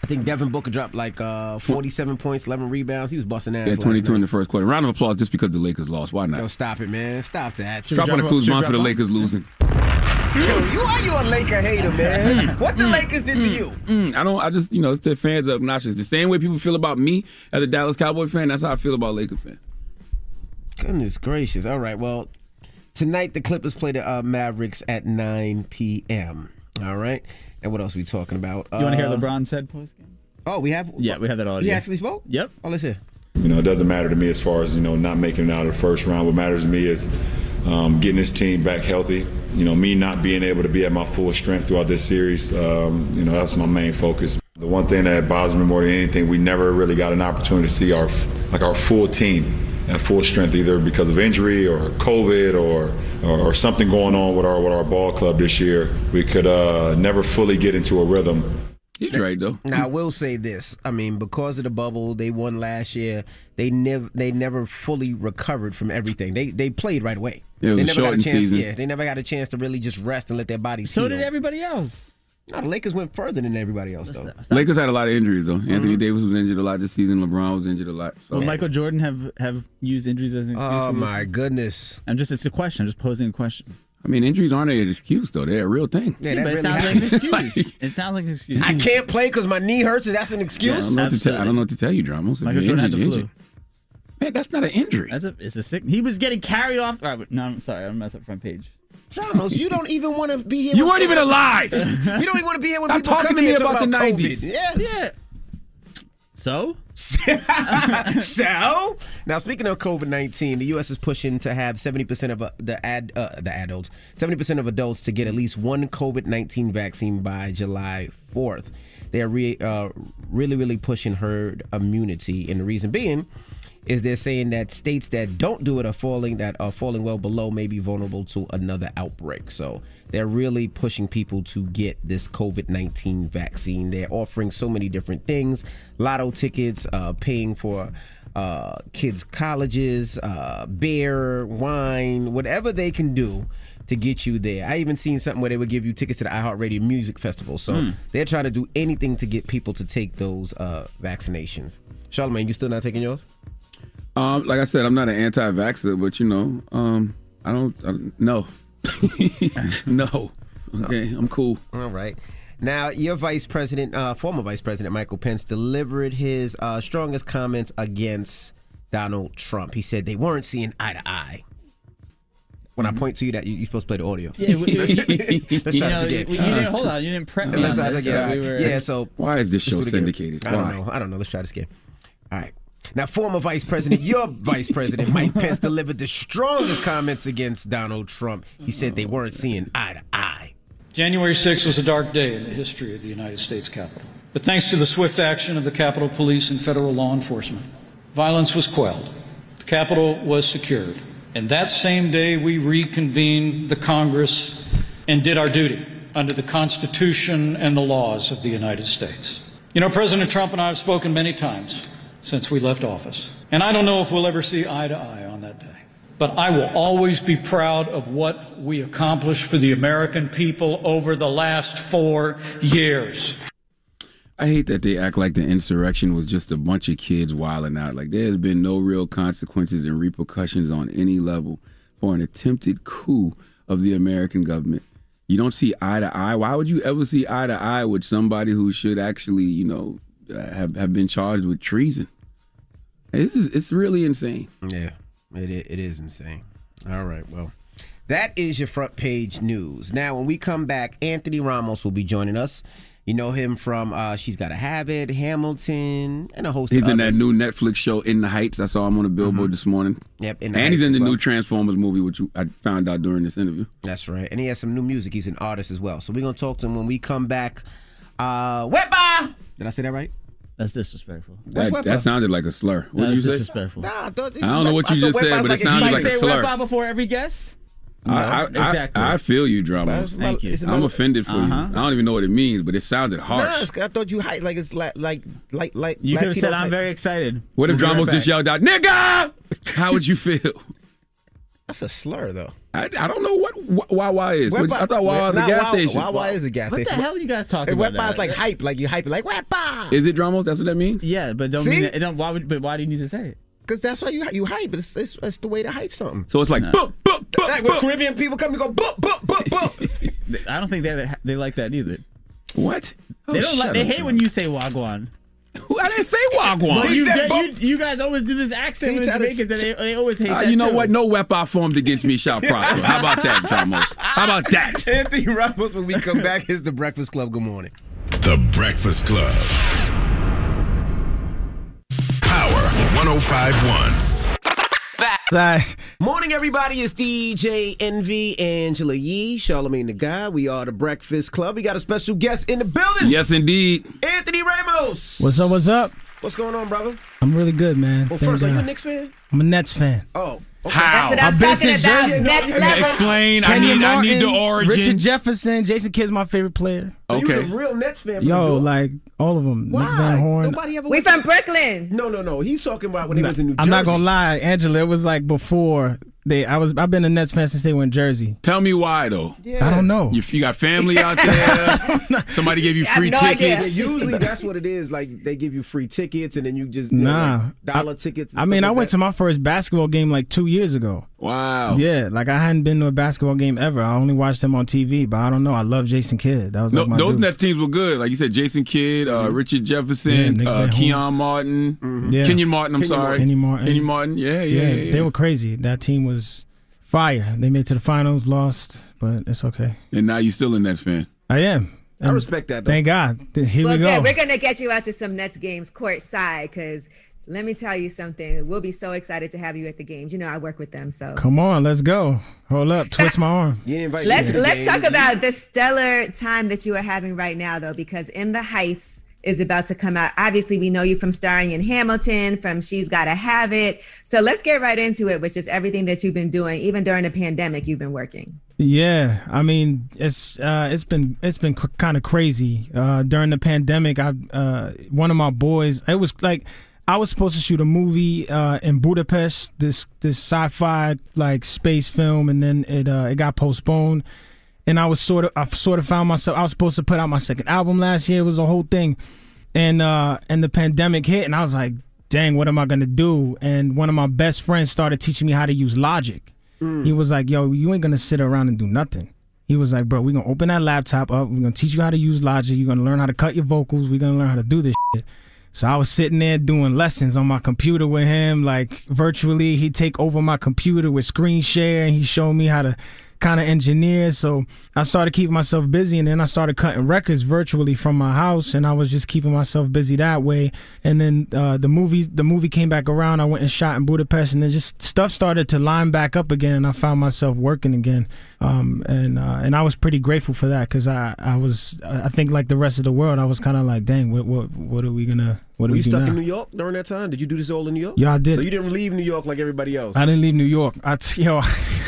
I think Devin Booker dropped like uh, 47 points, 11 rebounds. He was busting ass. Yeah, last 22 in the first quarter. Round of applause just because the Lakers lost. Why not? Yo, stop it, man. Stop that. Drop on the clues month for the Lakers losing. Yo, you are you a Laker hater, man? what the Lakers did to you? Mm, I don't. I just you know, it's the fans are obnoxious. The same way people feel about me as a Dallas Cowboy fan. That's how I feel about Laker fans. Goodness gracious. All right. Well, tonight the Clippers play the uh, Mavericks at 9 p.m. All right. And what else are we talking about? You want to hear Uh, LeBron said post game? Oh, we have. Yeah, we have that audio. He actually spoke. Yep. Oh, let's hear. You know, it doesn't matter to me as far as, you know, not making it out of the first round. What matters to me is um, getting this team back healthy. You know, me not being able to be at my full strength throughout this series, um, you know, that's my main focus. The one thing that bothers me more than anything, we never really got an opportunity to see our, like our full team at full strength, either because of injury or COVID or, or, or something going on with our, with our ball club this year. We could uh, never fully get into a rhythm. He's right though. Now I will say this. I mean, because of the bubble, they won last year. They never they never fully recovered from everything. They they played right away. Yeah, it was they a never got a chance. season. Yeah, they never got a chance to really just rest and let their bodies So heal. did everybody else. No, the Lakers went further than everybody else though. Lakers had a lot of injuries though. Mm-hmm. Anthony Davis was injured a lot this season. LeBron was injured a lot. So. Will Michael Jordan have have used injuries as an excuse? Oh for this? my goodness! I'm just it's a question. I'm just posing a question. I mean, injuries aren't an excuse though. They're a real thing. Yeah, Yeah, that but it really sounds like an happened. excuse. it sounds like an excuse. I can't play because my knee hurts. and That's an Yeah, I excuse. don't know what to tell. I don't know what to tell you, Dramos. If Michael you're Jordan had injured, the you're flu. injured. Man, that's not an injury. That's a it's a sick. He was getting carried off. All right, but- no, I'm sorry. I'm mess up front page. You don't even want to be here. You weren't even alive. you don't even want to be here when Stop people talking to me and about the COVID. 90s. Yes. Yeah. So so now speaking of COVID nineteen, the U.S. is pushing to have seventy percent of uh, the ad uh, the adults, seventy percent of adults to get at least one COVID nineteen vaccine by July fourth. They are re, uh, really really pushing herd immunity, and the reason being is they're saying that states that don't do it are falling that are falling well below may be vulnerable to another outbreak. So they're really pushing people to get this COVID nineteen vaccine. They're offering so many different things: lotto tickets, uh, paying for uh, kids' colleges, uh, beer, wine, whatever they can do to get you there. I even seen something where they would give you tickets to the iHeartRadio Music Festival. So Hmm. they're trying to do anything to get people to take those uh, vaccinations. Charlamagne, you still not taking yours? Um, like I said, I'm not an anti-vaxxer, but you know, um, I don't, I don't no, no. Okay, I'm cool. All right. Now, your vice president, uh, former vice president Michael Pence, delivered his uh, strongest comments against Donald Trump. He said they weren't seeing eye to eye. When I point to you, that you, you're supposed to play the audio. Yeah, we- let's, you let's try know, this again. you didn't- hold on, you didn't prep me Let's try this, this again. so we were- yeah. So Why is this let's show syndicated? I don't Why? know. I don't know. Let's try this again. All right. Now, former vice president, your vice president, Mike Pence, delivered the strongest comments against Donald Trump. He said they weren't seeing eye to eye. January 6th was a dark day in the history of the United States Capitol. But thanks to the swift action of the Capitol Police and federal law enforcement, violence was quelled. The Capitol was secured. And that same day, we reconvened the Congress and did our duty under the Constitution and the laws of the United States. You know, President Trump and I have spoken many times since we left office. And I don't know if we'll ever see eye to eye on that day. But I will always be proud of what we accomplished for the American people over the last four years. I hate that they act like the insurrection was just a bunch of kids wilding out. Like there has been no real consequences and repercussions on any level for an attempted coup of the American government. you don't see eye to eye. Why would you ever see eye to eye with somebody who should actually, you know, have have been charged with treason? This is it's really insane. Yeah, it it is insane. All right, well, that is your front page news. Now, when we come back, Anthony Ramos will be joining us. You know him from uh, She's Gotta Have It, Hamilton, and a host. He's in that new Netflix show In the Heights. I saw him on the billboard this morning. Yep, In the and he's in the well. new Transformers movie, which I found out during this interview. That's right, and he has some new music. He's an artist as well. So we're gonna talk to him when we come back. Uh, Wet Bar. Did I say that right? That's disrespectful. What's That, that sounded like a slur. What did you say? disrespectful. Nah, I, thought I don't know what you just said, but it sounded like a slur. Wepa before every guest. I, I, I- exactly. I, feel you, drama. That's Thank you. I'm offended for Uh-huh. you. I don't even know what it means, but it sounded harsh. Nah, I thought you hype like it's like like like like. You could have said Latinos I'm hype. very excited. what if We'll be right Dramos just yelled out, "Nigga"? How would you feel? That's a slur though. I, I don't know what wh- Wawa is. Wet I thought Wawa was a gas Wawa- station. Wawa is a gas station. What the hell are you guys talking And about? Bar's that? like hype, like you hype it like Wepa. Is it Dramos? That's what that means. Yeah, but don't See? mean it don't, why would, but why do you need to say it? Because that's why you you hype. It's, it's, it's the way to hype something. So it's like, boop, boop, boop, Like when boop. Caribbean people come, you go boop boop boop boop. I don't think they they like that either. What? They Oh, don't like. They hate when you say wagwan. I didn't say Wagwan. But He you, said you, boop. you guys always do this accent See, with try to- and they, they always hate Uh, that. you know too. what? No weapon formed against me shall prosper. How about that, Dramos? How about that? Anthony Ramos, when we come back, is the Breakfast Club. Good morning. The Breakfast Club. Power 1051. Morning, everybody. It's DJ Envy, Angela Yee, Charlamagne the Guy. We are the Breakfast Club. We got a special guest in the building. Yes, indeed. Anthony Ramos. What's up? What's up? What's going on, brother? I'm really good, man. Well, Thank first, are you a God. Knicks fan? I'm a Nets fan. Oh. How? That's what I'm I've talking about. Jersey. Next level. Explain. I Kenny need, I need the origin. Richard Jefferson, Jason Kidd's my favorite player. So you Okay. was a real Nets fan. Yo, the like all of them. Why? Nick Van Horn. Nobody ever. We from Brooklyn. No, no, no. He's talking about when he was in New Jersey. I'm not gonna lie, Angela. It was like before they. I was. I've been a Nets fan since they were in Jersey. Tell me why, though. Yeah. I don't know. You, you got family out there. Somebody gave you free no tickets. Yeah, usually that's what it is. Like they give you free tickets and then you just you know, Nah, like dollar I- tickets. I stuff mean, I like went that. to my first basketball game like two years ago. Wow. Yeah, like I hadn't been to a basketball game ever. I only watched them on TV, but I don't know. I love Jason Kidd. That was No, like my those dude. Nets teams were good. Like you said, Jason Kidd, uh, Richard Jefferson, Nick uh, Van Horn. Keon Martin, Yeah. Kenyon Martin. I'm Kenyon sorry, Kenny Martin. Kenyon Martin. Yeah, yeah, yeah, yeah. yeah. they were crazy. That team was fire. They made it to the finals, lost, but it's okay. and now you're still a Nets fan. I am. I respect that. Though. Thank God. Here well, we go. good. We're gonna get you out to some Nets games courtside because let me tell you something. We'll be so excited to have you at the games. You know, I work with them, so. Come on, let's go. Hold up, twist my arm. You didn't invite Let's me let's games. talk about the stellar time that you are having right now, though, because In the Heights is about to come out. Obviously, we know you from starring in Hamilton, from She's Gotta Have It. So let's get right into it, which is everything that you've been doing, even during the pandemic. You've been working. Yeah, I mean it's uh, it's been it's been cr- kind of crazy uh, during the pandemic. I uh, one of my boys. It was like I was supposed to shoot a movie uh, in Budapest. This this sci-fi like space film, and then it uh, it got postponed. And I was sort of I sort of found myself. I was supposed to put out my second album last year. It was a whole thing, and uh, and the pandemic hit, and I was like, dang, what am I gonna do? And one of my best friends started teaching me how to use Logic. He was like, "Yo, you ain't gonna sit around and do nothing." He was like, "Bro, we gonna open that laptop up. We're gonna teach you how to use Logic. You're gonna learn how to cut your vocals. We're gonna learn how to do this shit." So I was sitting there doing lessons on my computer with him, like virtually. He'd take over my computer with screen share, and he showed me how to kind of engineer. So I started keeping myself busy, and then I started cutting records virtually from my house, and I was just keeping myself busy that way. And then uh, the movies, the movie came back around. I went and shot in Budapest, and then just stuff started to line back up again, and I found myself working again. Um, and uh, and I was pretty grateful for that because I I was I think like the rest of the world, I was kind of like, dang, what what what are we gonna what do Were we you do stuck now? in New York during that time? Did you do this all in New York? Yeah, I did. So you didn't leave New York like everybody else. I didn't leave New York. I t- yo,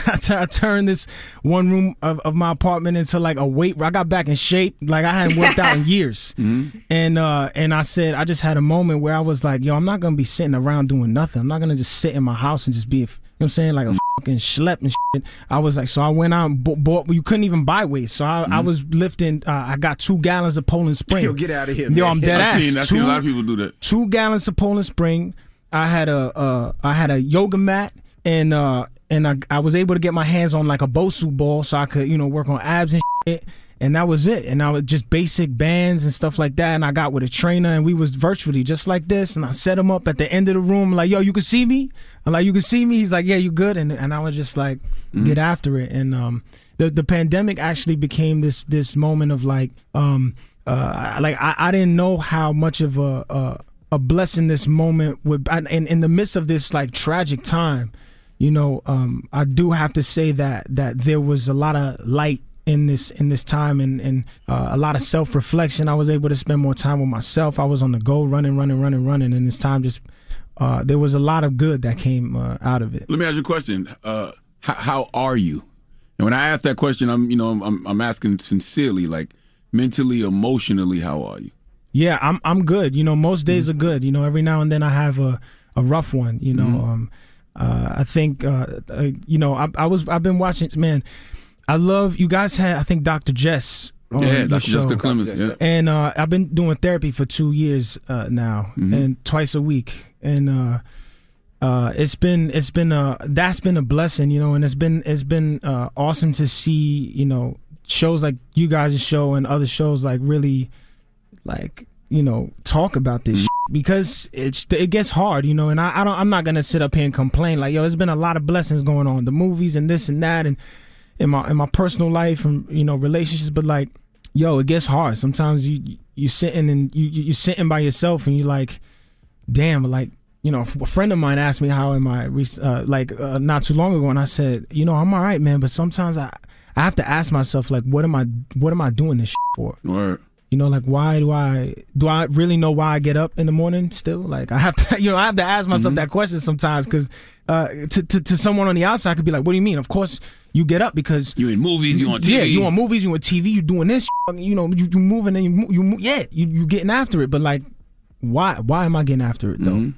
I, t- I turned this one room of, of my apartment into like a weight. I got back in shape. Like I hadn't worked out in years. And uh, and I said I just had a moment where I was like, yo, I'm not gonna be sitting around doing nothing. I'm not gonna just sit in my house and just be, you know what I'm saying, like a fucking schlep and shit. I was like, so I went out and bought. you couldn't even buy weights, so I, I was lifting. Uh, I got two gallons of Poland Spring. Yo, get out of here, Yo. I'm dead I've ass. seen, I've two, seen a lot of people do that. two gallons of Poland Spring. I had a uh, I had a yoga mat and uh and I, I was able to get my hands on like a Bosu ball so I could you know work on abs and shit, and that was it. And I was just basic bands and stuff like that. And I got with a trainer, and we was virtually just like this. And I set him up at the end of the room, like, "Yo, you can see me." I'm like, "You can see me." He's like, "Yeah, you good?" And and I was just like, get after it. And um, the the pandemic actually became this this moment of like um uh like I, I didn't know how much of a a, a blessing this moment would and in, in the midst of this like tragic time you know um I do have to say that that there was a lot of light in this in this time and and uh, a lot of self reflection I was able to spend more time with myself I was on the go running running running running and this time just uh there was a lot of good that came uh, out of it Let me ask you a question. Uh, how, how are you? And when I ask that question, I'm you know I'm I'm asking sincerely, like mentally, emotionally, how are you? Yeah, I'm I'm good. You know, most days are good. You know, every now and then I have a, a rough one. You know, Mhm. um, uh, I think uh, uh, you know I, I was I've been watching. Man, I love you guys had I think Dr. Jess. On Yeah, Dr. Jessica. Clemons, yeah. And uh, I've been doing therapy for two years uh, now, Mhm. and twice a week, and uh, uh, it's been it's been uh that's been a blessing, you know, and it's been it's been uh, awesome to see you know shows like you guys' show and other shows like really like you know talk about this shit because it's it gets hard, you know, and I, I don't I'm not gonna sit up here and complain like yo, there's been a lot of blessings going on, the movies and this and that, and in my in my personal life and you know relationships, but like yo, it gets hard. Sometimes you you sitting and you you- you're sitting by yourself and you're like, damn, like you know, a friend of mine asked me how am I uh, like uh, not too long ago, and I said, you know, I'm all right, man, but sometimes I I have to ask myself like, what am I what am I doing this shit for? Word. You know, like why do I do I really know why I get up in the morning still? Like I have to, you know, I have to ask myself that question sometimes because uh, to, to to someone on the outside I could be like, what do you mean? Of course you get up because you in movies, you on TV, Yeah, TV. you on movies, you on TV, you doing this. You know, you, you moving and you you yeah, you you getting after it. But like, why why am I getting after it though? Mm-hmm.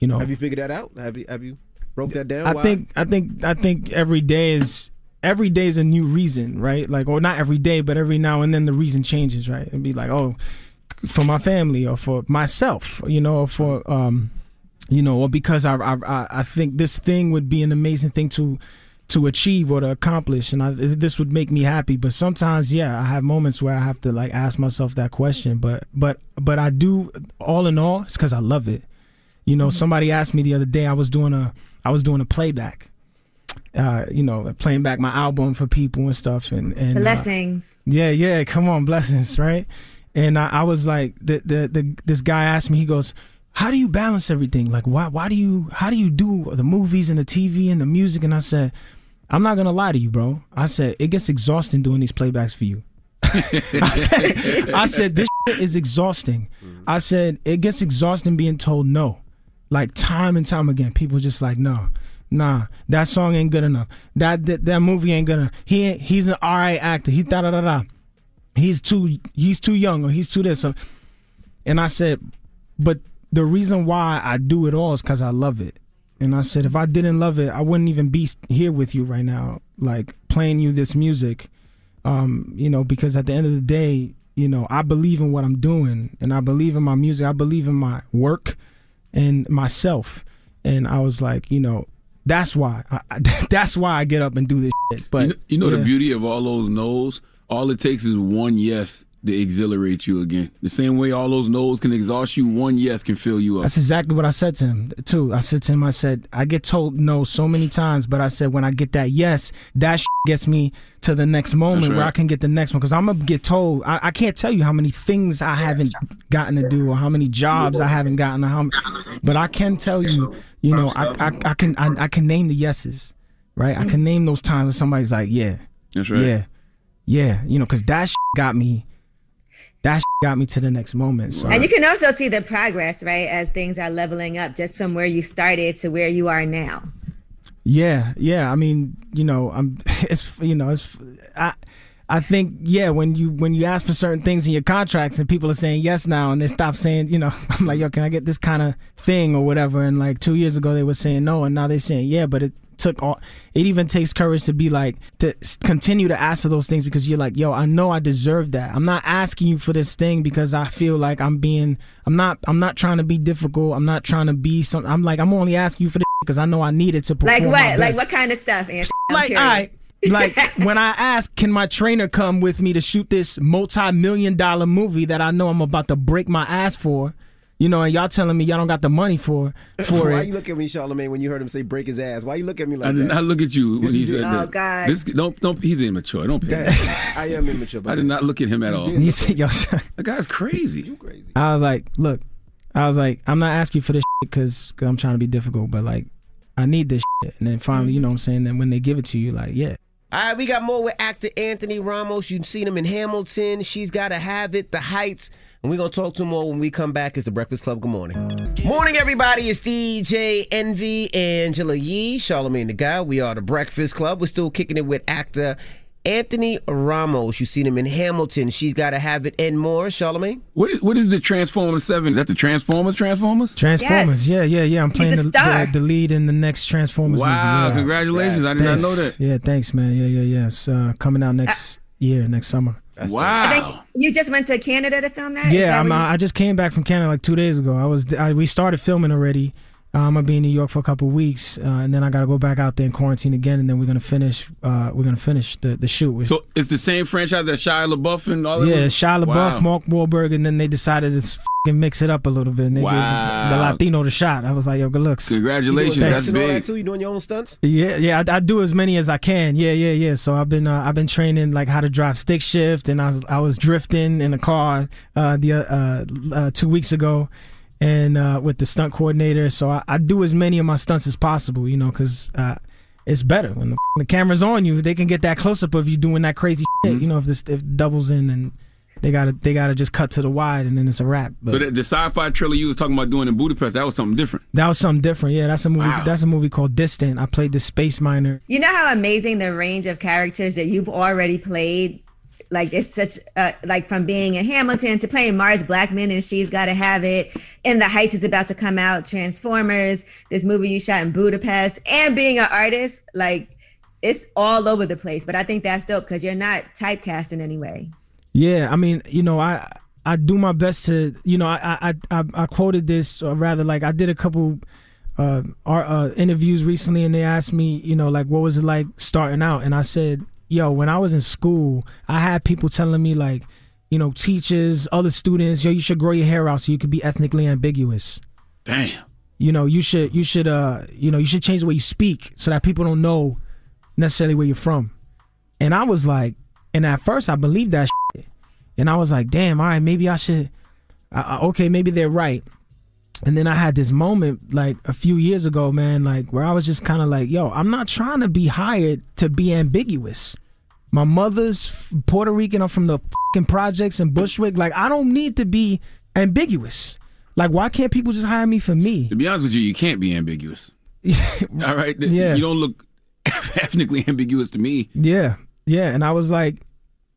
You know, Have you figured that out? Have you have you broke that down? I Why? think I think I think every day is every day is a new reason, right? Like, or not every day, but every now and then the reason changes, right? And be like, oh, for my family or for myself, you know, or for um, you know, or because I I I- think this thing would be an amazing thing to to achieve or to accomplish, and I, this would make me happy. But sometimes, yeah, I have moments where I have to like ask myself that question. But but but I do all in all, it's because I love it. You know, somebody asked me the other day. I was doing a I was doing a playback. Uh, you know, playing back my album for people and stuff, and and uh, Blessings. yeah, yeah, come on, blessings, right? And I, I was like, the, the the this guy asked me, he goes, "How do you balance everything? Like, why why do you how do you do the movies and the TV and the music?" And I said, "I'm not gonna lie to you, bro. I said it gets exhausting doing these playbacks for you. I said, I said this shit is exhausting. Mm-hmm. I said it gets exhausting being told no, like time and time again. People just like no, nah, that song ain't good enough. That that, that movie ain't gonna. He ain't, he's an alright actor. He's da da da da. He's too he's too young or he's too this. So, and I said, but the reason why I do it all is because I love it. And I said, if I didn't love it, I wouldn't even be here with you right now, like playing you this music um, you know, because at the end of the day, you know, I believe in what I'm doing and I believe in my music. I believe in my work and myself. And I was like, you know, that's why. I, that's why I get up and do this shit. But you know, you know the beauty of all those no's. All it takes is one yes to exhilarate you again. The same way all those no's can exhaust you, one yes can fill you up. That's exactly what I said to him too. I said to him, I said, I get told no so many times, but I said when I get that yes, that gets me to the next moment That's where. I can get the next one. Because I'm gonna get told, I, I can't tell you how many things I haven't gotten to do or how many jobs I haven't gotten. Or how, but I can tell you, you know, I I, I can I, I can name the yeses, right? I can name those times when somebody's like, yeah, That's right. yeah, yeah, you know, because that shit got me. That got me to the next moment. So. And you can also see the progress, right, as things are leveling up just from where you started to where you are now. Yeah, yeah. I mean, you know, I'm. It's you know, it's. I, I think yeah. When you when you ask for certain things in your contracts and people are saying yes now and they stop saying you know, I'm like yo, can I get this kind of thing or whatever? And like two years ago they were saying no, and now they're saying yeah. But it took all. It even takes courage to be like to continue to ask for those things because you're like yo, I know I deserve that. I'm not asking you for this thing because I feel like I'm being. I'm not. I'm not trying to be difficult. I'm not trying to be some. I'm like I'm only asking you for this because I know I need it to perform. Like what? Like what kind of stuff, Anthony? Like, all Like when I ask, can my trainer come with me to shoot this multi-million dollar movie that I know I'm about to break my ass for? You know, and y'all telling me y'all don't got the money for for it. Why it. you look at me, Charlamagne, when you heard him say break his ass? Why you look at me like that? I that? not look at you when he you said did. that. Oh, God. This, don't, don't, he's immature. Don't pay. attention. I am immature. I did not look at him at all. You see, yo, The guy's crazy. You crazy? I was like, look, I was like, I'm not asking you for this because I'm trying to be difficult, but like, I need this shit. And then finally, you mm-hmm. know what I'm saying? Then when they give it to you, like, yeah. All right, we got more with actor Anthony Ramos. You've seen him in Hamilton. She's got to have it. The Heights. And we're going to talk to more when we come back. It's the Breakfast Club. Good morning. Morning, everybody. It's DJ Envy, Angela Yee, Charlamagne the Guy. We are the Breakfast Club. We're still kicking it with actor Anthony Ramos. You've seen him in Hamilton. She's got to have it and more. Charlamagne? What is, what is the Transformers 7? Is that the Transformers Transformers? Transformers, yeah, yeah, yeah. I'm playing the the, star. the, the lead in the next Transformers movie. Wow, yeah. congratulations. I did not know Thanks. that. Yeah, thanks, man. Yeah, yeah, yeah. It's uh, coming out next year, next summer. I think you just went to Canada to film that? Yeah, that I'm, you- I just came back from Canada like two days ago. I was I, we started filming already. I'm gonna be in New York for a couple weeks, uh, and then I gotta go back out there and quarantine again, and then we're gonna finish. Uh, we're gonna finish the, the shoot. So it's the same franchise that Shia LaBeouf and all that? yeah, Shia LaBeouf, Wow. Mark Wahlberg, and then they decided to fucking mix it up a little bit. And they gave Wow. the, the Latino the shot. I was like, yo, good looks. Congratulations, You doing that's stunts and all big. that too? You doing your own stunts? Yeah, yeah, I, I do as many as I can. Yeah, yeah, yeah. So I've been uh, I've been training like how to drive stick shift, and I was I was drifting in a car uh, the uh, uh, two weeks ago, and uh, with the stunt coordinator. So I, I do as many of my stunts as possible, you know, because uh, it's better when the, the camera's on you. They can get that close up of you doing that crazy shit. You know, if this if it doubles in and they gotta they gotta just cut to the wide, and then it's a wrap. But So the, the sci-fi trailer you was talking about doing in Budapest, that was something different. that was something different. Yeah, that's a movie. Wow. That's a movie called Distant. I played the space miner. You know how amazing the range of characters that you've already played. Like it's such uh, like from being in Hamilton to playing Mars Blackmon and she's got to have it. In the Heights is about to come out. Transformers, this movie you shot in Budapest, and being an artist. Like it's all over the place. But I think that's dope because you're not typecast in any way. Yeah, I mean, you know, I I do my best to, you know, I I I, I quoted this, or rather, like I did a couple uh, art, uh interviews recently, and they asked me, you know, like what was it like starting out, and I said, yo, when I was in school, I had people telling me like, you know, teachers, other students, yo, you should grow your hair out so you could be ethnically ambiguous. Damn. You know, you should you should uh you know you should change the way you speak so that people don't know necessarily where you're from. And I was like, and at first I believed that shit. And I was like, damn, all right, maybe I should. I, I- okay, maybe they're right. And then I had this moment like a few years ago, man, like where I was just kind of like, yo, I'm not trying to be hired to be ambiguous. My mother's Puerto Rican. I'm from the fucking projects in Bushwick. Like, I don't need to be ambiguous. Like, why can't people just hire me for me? To be honest with you, you can't be ambiguous. All right? Yeah. You don't look ethnically ambiguous to me. Yeah, yeah, and I was like,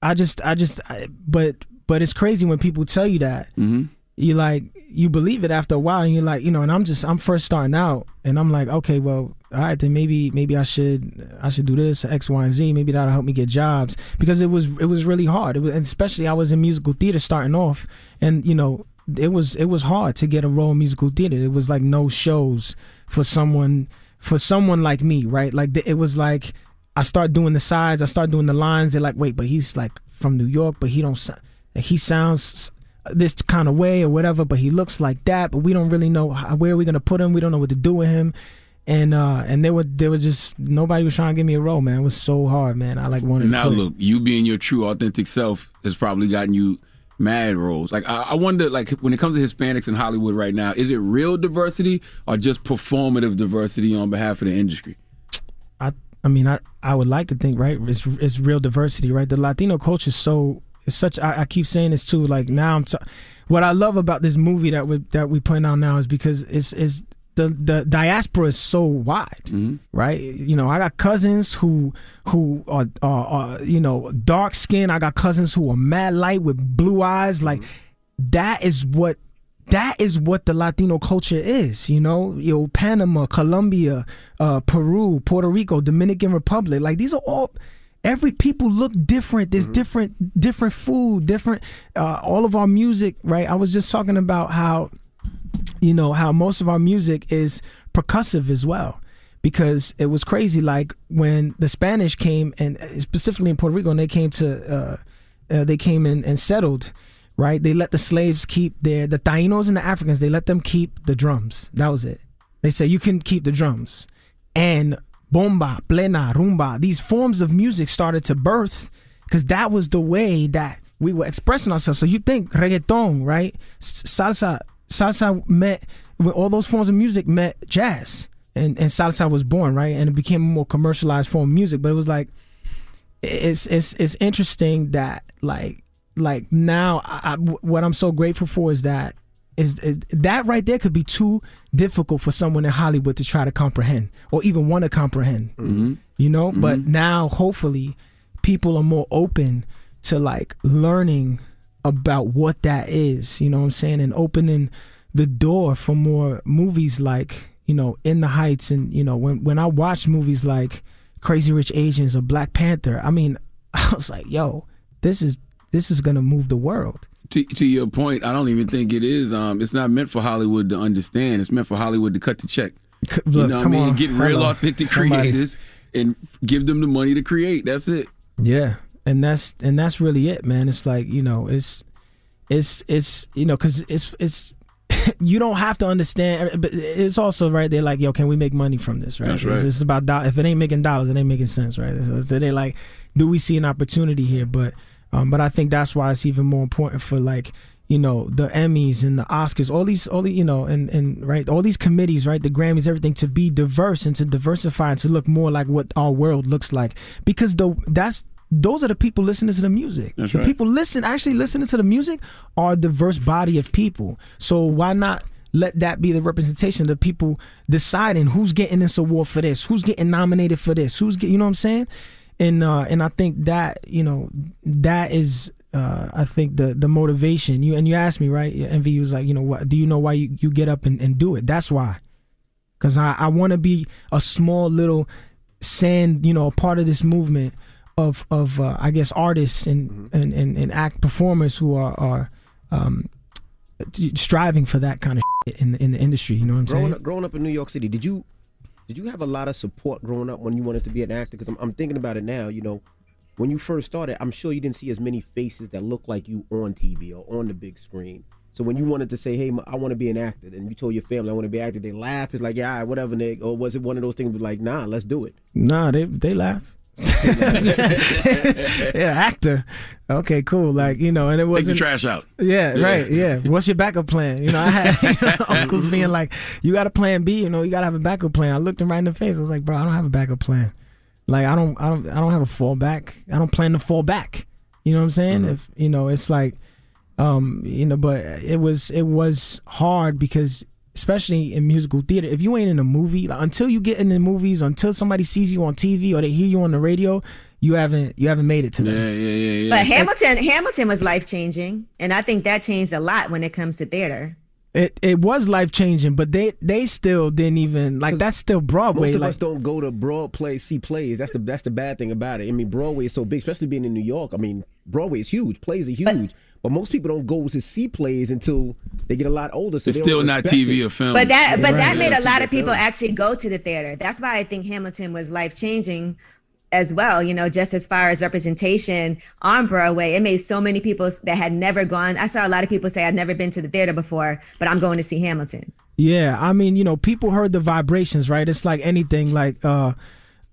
I just, I just, I, but, but it's crazy when people tell you that. Mm-hmm. You like, you believe it after a while, and you're like, you know, and I'm just, I'm first starting out, and I'm like, okay, well, all right, then maybe, maybe I should, I should do this X, Y, and Z. Maybe that'll help me get jobs because it was, it was really hard. It was, and especially I was in musical theater starting off, and you know, it was, it was hard to get a role in musical theater. It was like no shows for someone, for someone like me, right? Like it was like. I start doing the sides, I start doing the lines. They're like, wait, but he's like from New York, but he don't. sou- like, He sounds this kind of way or whatever, but he looks like that. But we don't really know how, where we're gonna put him. We don't know what to do with him. And uh and they were they were just nobody was trying to give me a role, man. It was so hard, man. I like wanted to now quit. look, you being your true authentic self has probably gotten you mad roles. Like I, I wonder, like when it comes to Hispanics in Hollywood right now, is it real diversity or just performative diversity on behalf of the industry? I I mean I I would like to think right it's it's real diversity right the Latino culture is so it's such I, I keep saying this too like now I'm t- what I love about this movie that we that we putting out now is because it's is the the diaspora is so wide right you know I got cousins who who are, are, are you know dark skin I got cousins who are mad light with blue eyes like that is what that is what the Latino culture is, you know. You know, Panama, Colombia, uh, Peru, Puerto Rico, Dominican Republic. Like these are all. Every people look different. There's different, different food, different. Uh, all of our music, right? I was just talking about how, you know, how most of our music is percussive as well. because it was crazy. Like when the Spanish came, and uh, specifically in Puerto Rico, and they came to, uh, uh, they came in and settled. Right, they let the slaves keep their the Tainos and the Africans. They let them keep the drums. That was it. They said you can keep the drums, and bomba, plena, rumba. These forms of music started to birth because that was the way that we were expressing ourselves. So you think reggaeton, right? Salsa, salsa met when all those forms of music met jazz, and and salsa was born, right? And it became a more commercialized form of music. But it was like it's it's it's interesting that like like now I, I, what I'm so grateful for is that is, is that right there could be too difficult for someone in Hollywood to try to comprehend or even want to comprehend. Mm-hmm. You know, but now hopefully people are more open to like learning about what that is, you know what I'm saying, and opening the door for more movies like, you know, In the Heights and you know, when when I watch movies like Crazy Rich Asians or Black Panther, I mean, I was like, yo, this is this is gonna move the world. To, to your point, I don't even think it is. Um, it's not meant for Hollywood to understand. It's meant for Hollywood to cut the check. you look, know what I mean? on. Get real Hello. authentic Somebody. creators and give them the money to create. That's it. Yeah, and that's and that's really it, man. It's like you know, it's it's it's you know, cause it's it's you don't have to understand, but it's also right. They're like, yo, can we make money from this? Right? That's It's, right. it's about do- if it ain't making dollars, it ain't making sense, right? So they're like, do we see an opportunity here? But um, but I think that's why it's even more important for like you know the Emmys and the Oscars, all these all the you know and and right all these committees, right, the Grammys, everything to be diverse and to diversify and to look more like what our world looks like because the that's those are the people listening to the music. That's the right. people listen actually listening to the music are a diverse body of people. So why not let that be the representation of the people deciding who's getting this award for this, who's getting nominated for this, who's get, you know what I'm saying? And uh, and I think that you know that is uh, I think the the motivation. You and you asked me right, Envy was like, you know what? Do you know why you, you get up and, and do it? That's why, because I I want to be a small little sand, you know, a part of this movement of of uh, I guess artists and, and and and act performers who are are um, striving for that kind of shit in the, in the industry. You know what I'm growing saying? up, growing up in New York City, did you did you have a lot of support growing up when you wanted to be an actor? Because I'm, I'm thinking about it now. You know, when you first started, I'm sure you didn't see as many faces that look like you on TV or on the big screen. So when you wanted to say, "Hey, I want to be an actor," and you told your family, "I want to be an actor," they laugh. It's like, "Yeah, whatever, Nick." Or was it one of those things? Like, nah, let's do it. Nah, they they laugh. yeah, actor. Okay, cool. Like you know, and it Take was the trash out. Yeah, Yeah. right. Yeah. What's your backup plan? You know, I had uncles being like, "You got a plan B. You know, you got to have a backup plan." I looked him right in the face. I was like, "Bro, I don't have a backup plan. Like, I don't, I don't, I don't have a fallback. I don't plan to fall back. You know what I'm saying? If you know, it's like, um, you know, but it was, it was hard because." Especially in musical theater, if you ain't in a movie, like, until you get in the movies, until somebody sees you on TV or they hear you on the radio, you haven't you haven't made it to them. Yeah, yeah, yeah, yeah. But Hamilton, Hamilton was life changing, and I think that changed a lot when it comes to theater. It it was life changing, but they they still didn't even like that's still Broadway. Most of like us don't go to broad play see plays. That's the that's the bad thing about it. I mean, Broadway is so big, especially being in New York. I mean, Broadway is huge. Plays are huge. But, most people don't go to see plays until they get a lot older. So It's still don't TV it. or film. But that but that made Yeah, a lot TV of people film. actually go to the theater. That's why I think Hamilton was life changing as well. You know, just as far as representation on Broadway, it made so many people that had never gone. I saw a lot of people say I'd never been to the theater before, but I'm going to see Hamilton. Yeah, I mean, you know, people heard the vibrations, right? It's like anything. Like, uh,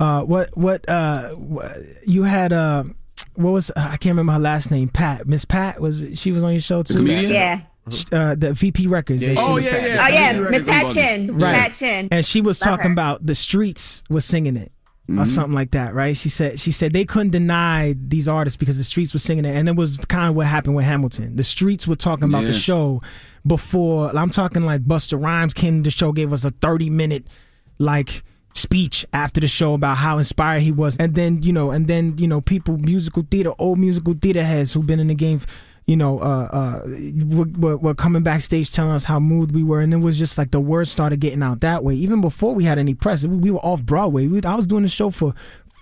uh, what, what, uh, wh- you had, uh, what was I can't remember her last name. Pat, Miss Pat was she was on your show too? comedian? Yeah. Uh, the VP Records. Yeah, that she she Oh, was- yeah, yeah. Oh, yeah, Miss Pat Chin. Pat Chin. And she was Love talking her. about the streets was singing it. Or Mm-hmm. something like that, right? She said she said they couldn't deny these artists because the streets were singing it, and it was kind of what happened with Hamilton. The streets were talking about the show before. I'm talking like Busta Rhymes came to the show, gave us a 30 minute like speech after the show about how inspired he was, and then you know, and then you know, people musical theater, old musical theater heads who've been in the game. You know, uh, uh, were, were, coming backstage telling us how moved we were, and it was just like the word started getting out that way. Even before we had any press, we, we were off Broadway. We, I was doing the show for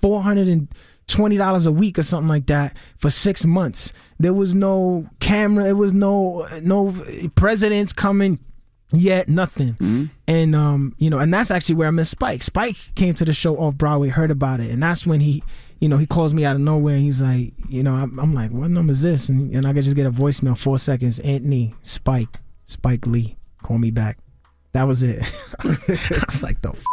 four hundred and twenty dollars a week or something like that for six months. There was no camera. It was no no presidents coming Yet nothing. And um, you know, and that's actually where I met Spike. Spike came to the show off Broadway, heard about it, and that's when he, you know, he calls me out of nowhere. And he's like, you know, I'm, I'm like, what number is this? And, and I could just get a voicemail, four seconds. Anthony, Spike, Spike Lee, call me back. That was it. I was like, the. F-?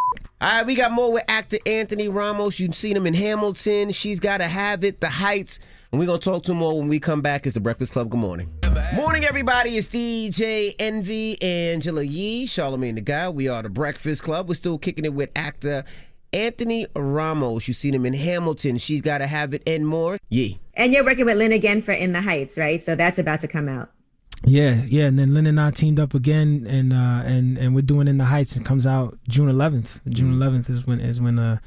All right, we got more with actor Anthony Ramos. You've seen him in Hamilton. She's got to have it. The Heights. And we're going to talk to more when we come back. It's the Breakfast Club. Good morning. Morning, everybody. It's DJ Envy, Angela Yee, Charlamagne the Guy. We are the Breakfast Club. We're still kicking it with actor Anthony Ramos. You've seen him in Hamilton. She's got to have it and more. Yee. And you're working with Lynn again for In the Heights, right? So that's about to come out. Yeah, yeah, and then Lynn and I teamed up again, and uh, and and we're doing In the Heights. It comes out June 11th. June 11th is when is when uh,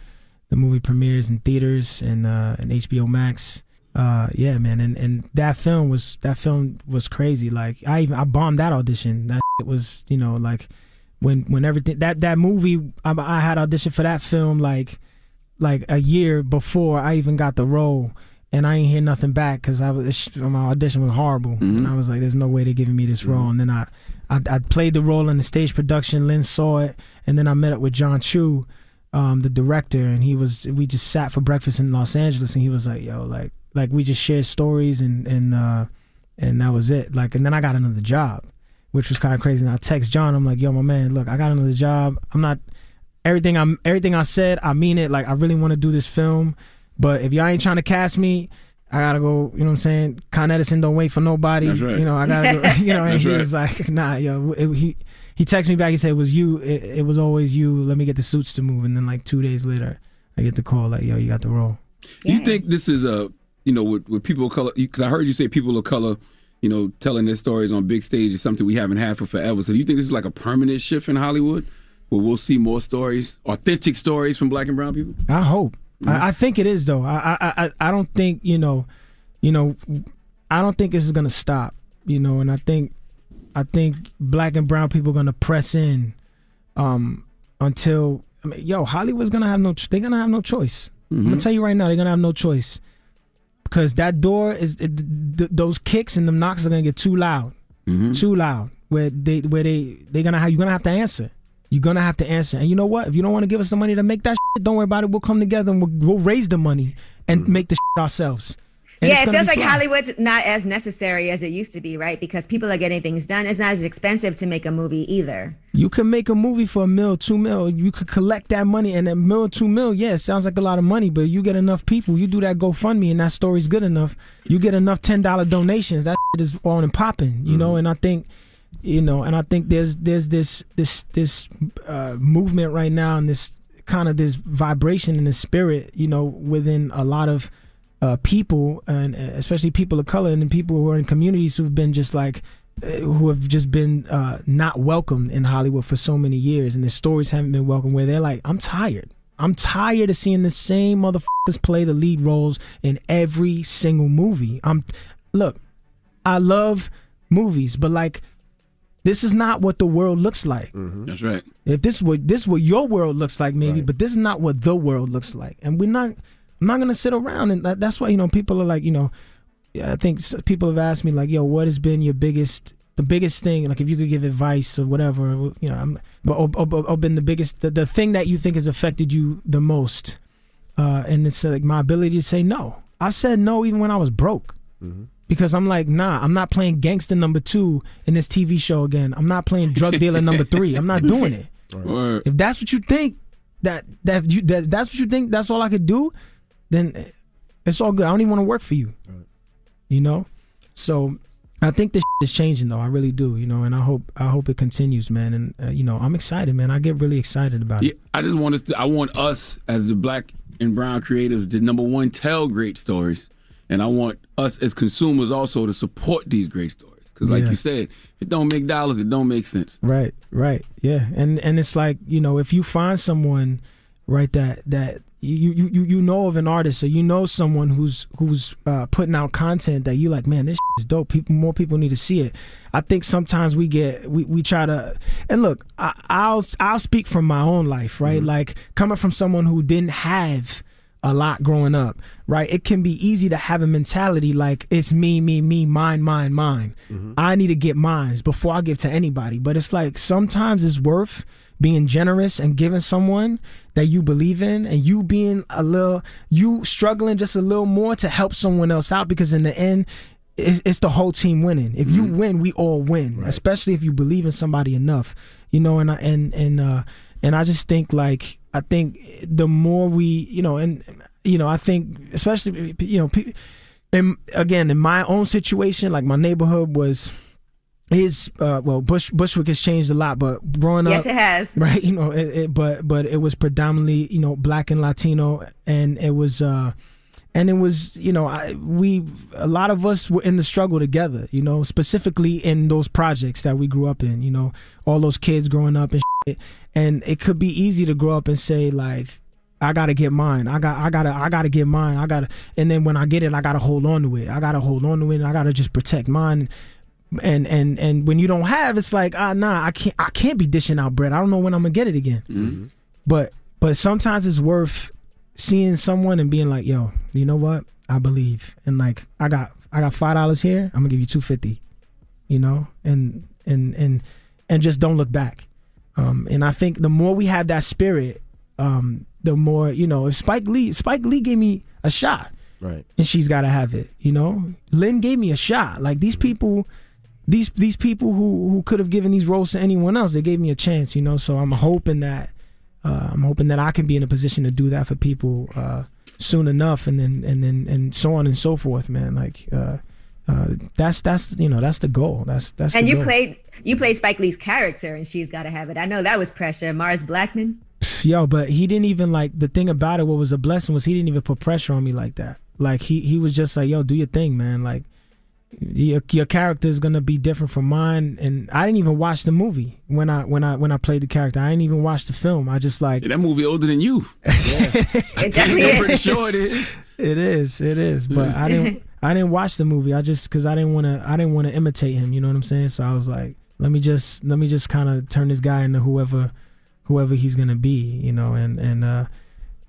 the movie premieres in theaters and uh, and HBO Max. Uh, yeah, man, and and that film was that film was crazy. Like I even I bombed that audition. That it was you know like when when everything that that movie I, I had auditioned for that film like like a year before I even got the role. And I ain't hear nothing back because I was my audition was horrible, and I was like, "There's no way they're giving me this role." And then I, I, I played the role in the stage production. Lynn saw it, and then I met up with Jon Chu, um, the director, and he was. We just sat for breakfast in Los Angeles, and he was like, "Yo, like, like we just shared stories, and and uh, and that was it. Like, and then I got another job, which was kind of crazy. And I text John, I'm like, "Yo, my man, look, I got another job. I'm not everything I'm everything I said, I mean it. Like, I really want to do this film." But if y'all ain't trying to cast me, I gotta go. You know what I'm saying? Con Edison don't wait for nobody. That's right. You know, I gotta. Go, you know, and he right. was like, "Nah, yo." It, he he texted me back. He said, "It was you. It, it was always you. Let me get the suits to move." And then like two days later, I get the call like, "Yo, you got the role." Do you think this is a you know with, with people of color? Because I heard you say people of color, you know, telling their stories on big stage is something we haven't had for forever. So do you think this is like a permanent shift in Hollywood, where we'll see more stories, authentic stories from Black and Brown people? I hope. I, I think it is though. I, I I I don't think you know, you know, I don't think this is gonna stop. You know, and I think I think black and brown people are gonna press in, um, until I mean, yo, Hollywood's gonna have no. They're gonna have no choice. I'm gonna tell you right now, they're gonna have no choice because that door is it, th- those kicks and them knocks are gonna get too loud, mm-hmm. too loud. Where they where they they're gonna have you're gonna have to answer. You're gonna have to answer. And you know what? If you don't want to give us the money to make that, shit, don't worry about it. We'll come together and we'll, we'll raise the money and mm-hmm. make the shit ourselves. And yeah, it feels like fly. Hollywood's not as necessary as it used to be, right? Because people are getting things done. It's not as expensive to make a movie either. You can make a movie for a mil, two mil. You could collect that money, and a mil, two mil. Yeah, it sounds like a lot of money, but you get enough people. You do that GoFundMe, and that story's good enough. You get enough ten dollar donations. That shit is on and popping, you know. And I think, you know, and I think there's there's this this this uh, movement right now, and this kind of this vibration in the spirit, you know, within a lot of uh, people, and uh, especially people of color, and people who are in communities who've been just like uh, who have just been uh, not welcomed in Hollywood for so many years, and their stories haven't been welcomed. Where they're like, I'm tired. I'm tired of seeing the same motherfuckers play the lead roles in every single movie. I'm look, I love movies, but like, this is not what the world looks like. That's right. If this what this what your world looks like, maybe, but this is not what the world looks like, and we're not. I'm not gonna sit around, and that, that's why you know people are like, you know, I think people have asked me like, yo, what has been your biggest, the biggest thing? Like, if you could give advice or whatever, you know, I'm, but or, or, or been the biggest, the, the thing that you think has affected you the most, uh, and it's like my ability to say no. I said no even when I was broke. Because I'm like, nah, I'm not playing gangster number two in this TV show again. I'm not playing drug dealer number three. I'm not doing it. If that's what you think, that that you that that's what you think, that's all I could do, then it's all good. I don't even want to work for you. You know, so I think this is changing though. I really do. You know, and I hope I hope it continues, man. And uh, you know, I'm excited, man. I get really excited about Yeah, it. I just want us. To, I want us as the black and brown creatives to number one tell great stories, and I want us as consumers also to support these great stories. Because, like Yeah. you said, if it don't make dollars, it don't make sense. Right, right, yeah, and and it's like you know if you find someone, right, that that you you you you know of an artist or you know someone who's who's uh, putting out content that you like, man, this is dope. People, more people need to see it. I think sometimes we get we, we try to and look, I, I'll I'll speak from my own life, right? Like coming from someone who didn't have a lot growing up, right? It can be easy to have a mentality like it's me, me, me, mine, mine, mine. I need to get mines before I give to anybody. But it's like sometimes it's worth being generous and giving someone that you believe in and you being a little you struggling just a little more to help someone else out because in the end it's, it's the whole team winning. If you win we all win especially if you believe in somebody enough you know and I, and and uh and I just think like I think the more we you know and you know I think especially you know pe- and again in my own situation like my neighborhood was is uh well Bush Bushwick has changed a lot but growing Yes, up yes, it has. right you know it, it, but but it was predominantly you know black and latino and it was uh and it was you know I, we a lot of us were in the struggle together you know specifically in those projects that we grew up in you know all those kids growing up and shit. and it could be easy to grow up and say like I gotta get mine. I got I gotta I gotta get mine. I gotta and then when I get it, I gotta hold on to it. I gotta hold on to it and I gotta just protect mine. And and and when you don't have, it's like ah nah, I can't I can't be dishing out bread. I don't know when I'm gonna get it again. But but sometimes it's worth seeing someone and being like, yo, you know what? I believe. And like I got I got five dollars here, I'm gonna give you two fifty. You know? And and and and just don't look back. Um and I think the more we have that spirit, um, the more, you know, if Spike Lee Spike Lee gave me a shot. Right. And she's gotta have it, you know? Lynn gave me a shot. Like these people these these people who who could have given these roles to anyone else, they gave me a chance, you know. So I'm hoping that uh, I'm hoping that I can be in a position to do that for people uh, soon enough, and then and then and so on and so forth, man. Like uh, uh, that's that's you know that's the goal. That's that's And you goal. played you played Spike Lee's character, and she's got to have it. I know that was pressure. Mars Blackmon. Yo, but he didn't even like the thing about it. What was a blessing was he didn't even put pressure on me like that. Like he he was just like, yo, do your thing, man. Like your, your character is gonna be different from mine. And I didn't even watch the movie when I when I when I played the character. I didn't even watch the film. I just like that movie older than you. It definitely I'm pretty is. sure it is. It is, it is. But I didn't I didn't watch the movie. I just because I didn't want to I didn't want to imitate him. You know what I'm saying? So I was like, let me just let me just kind of turn this guy into whoever whoever he's gonna be. You know, and and uh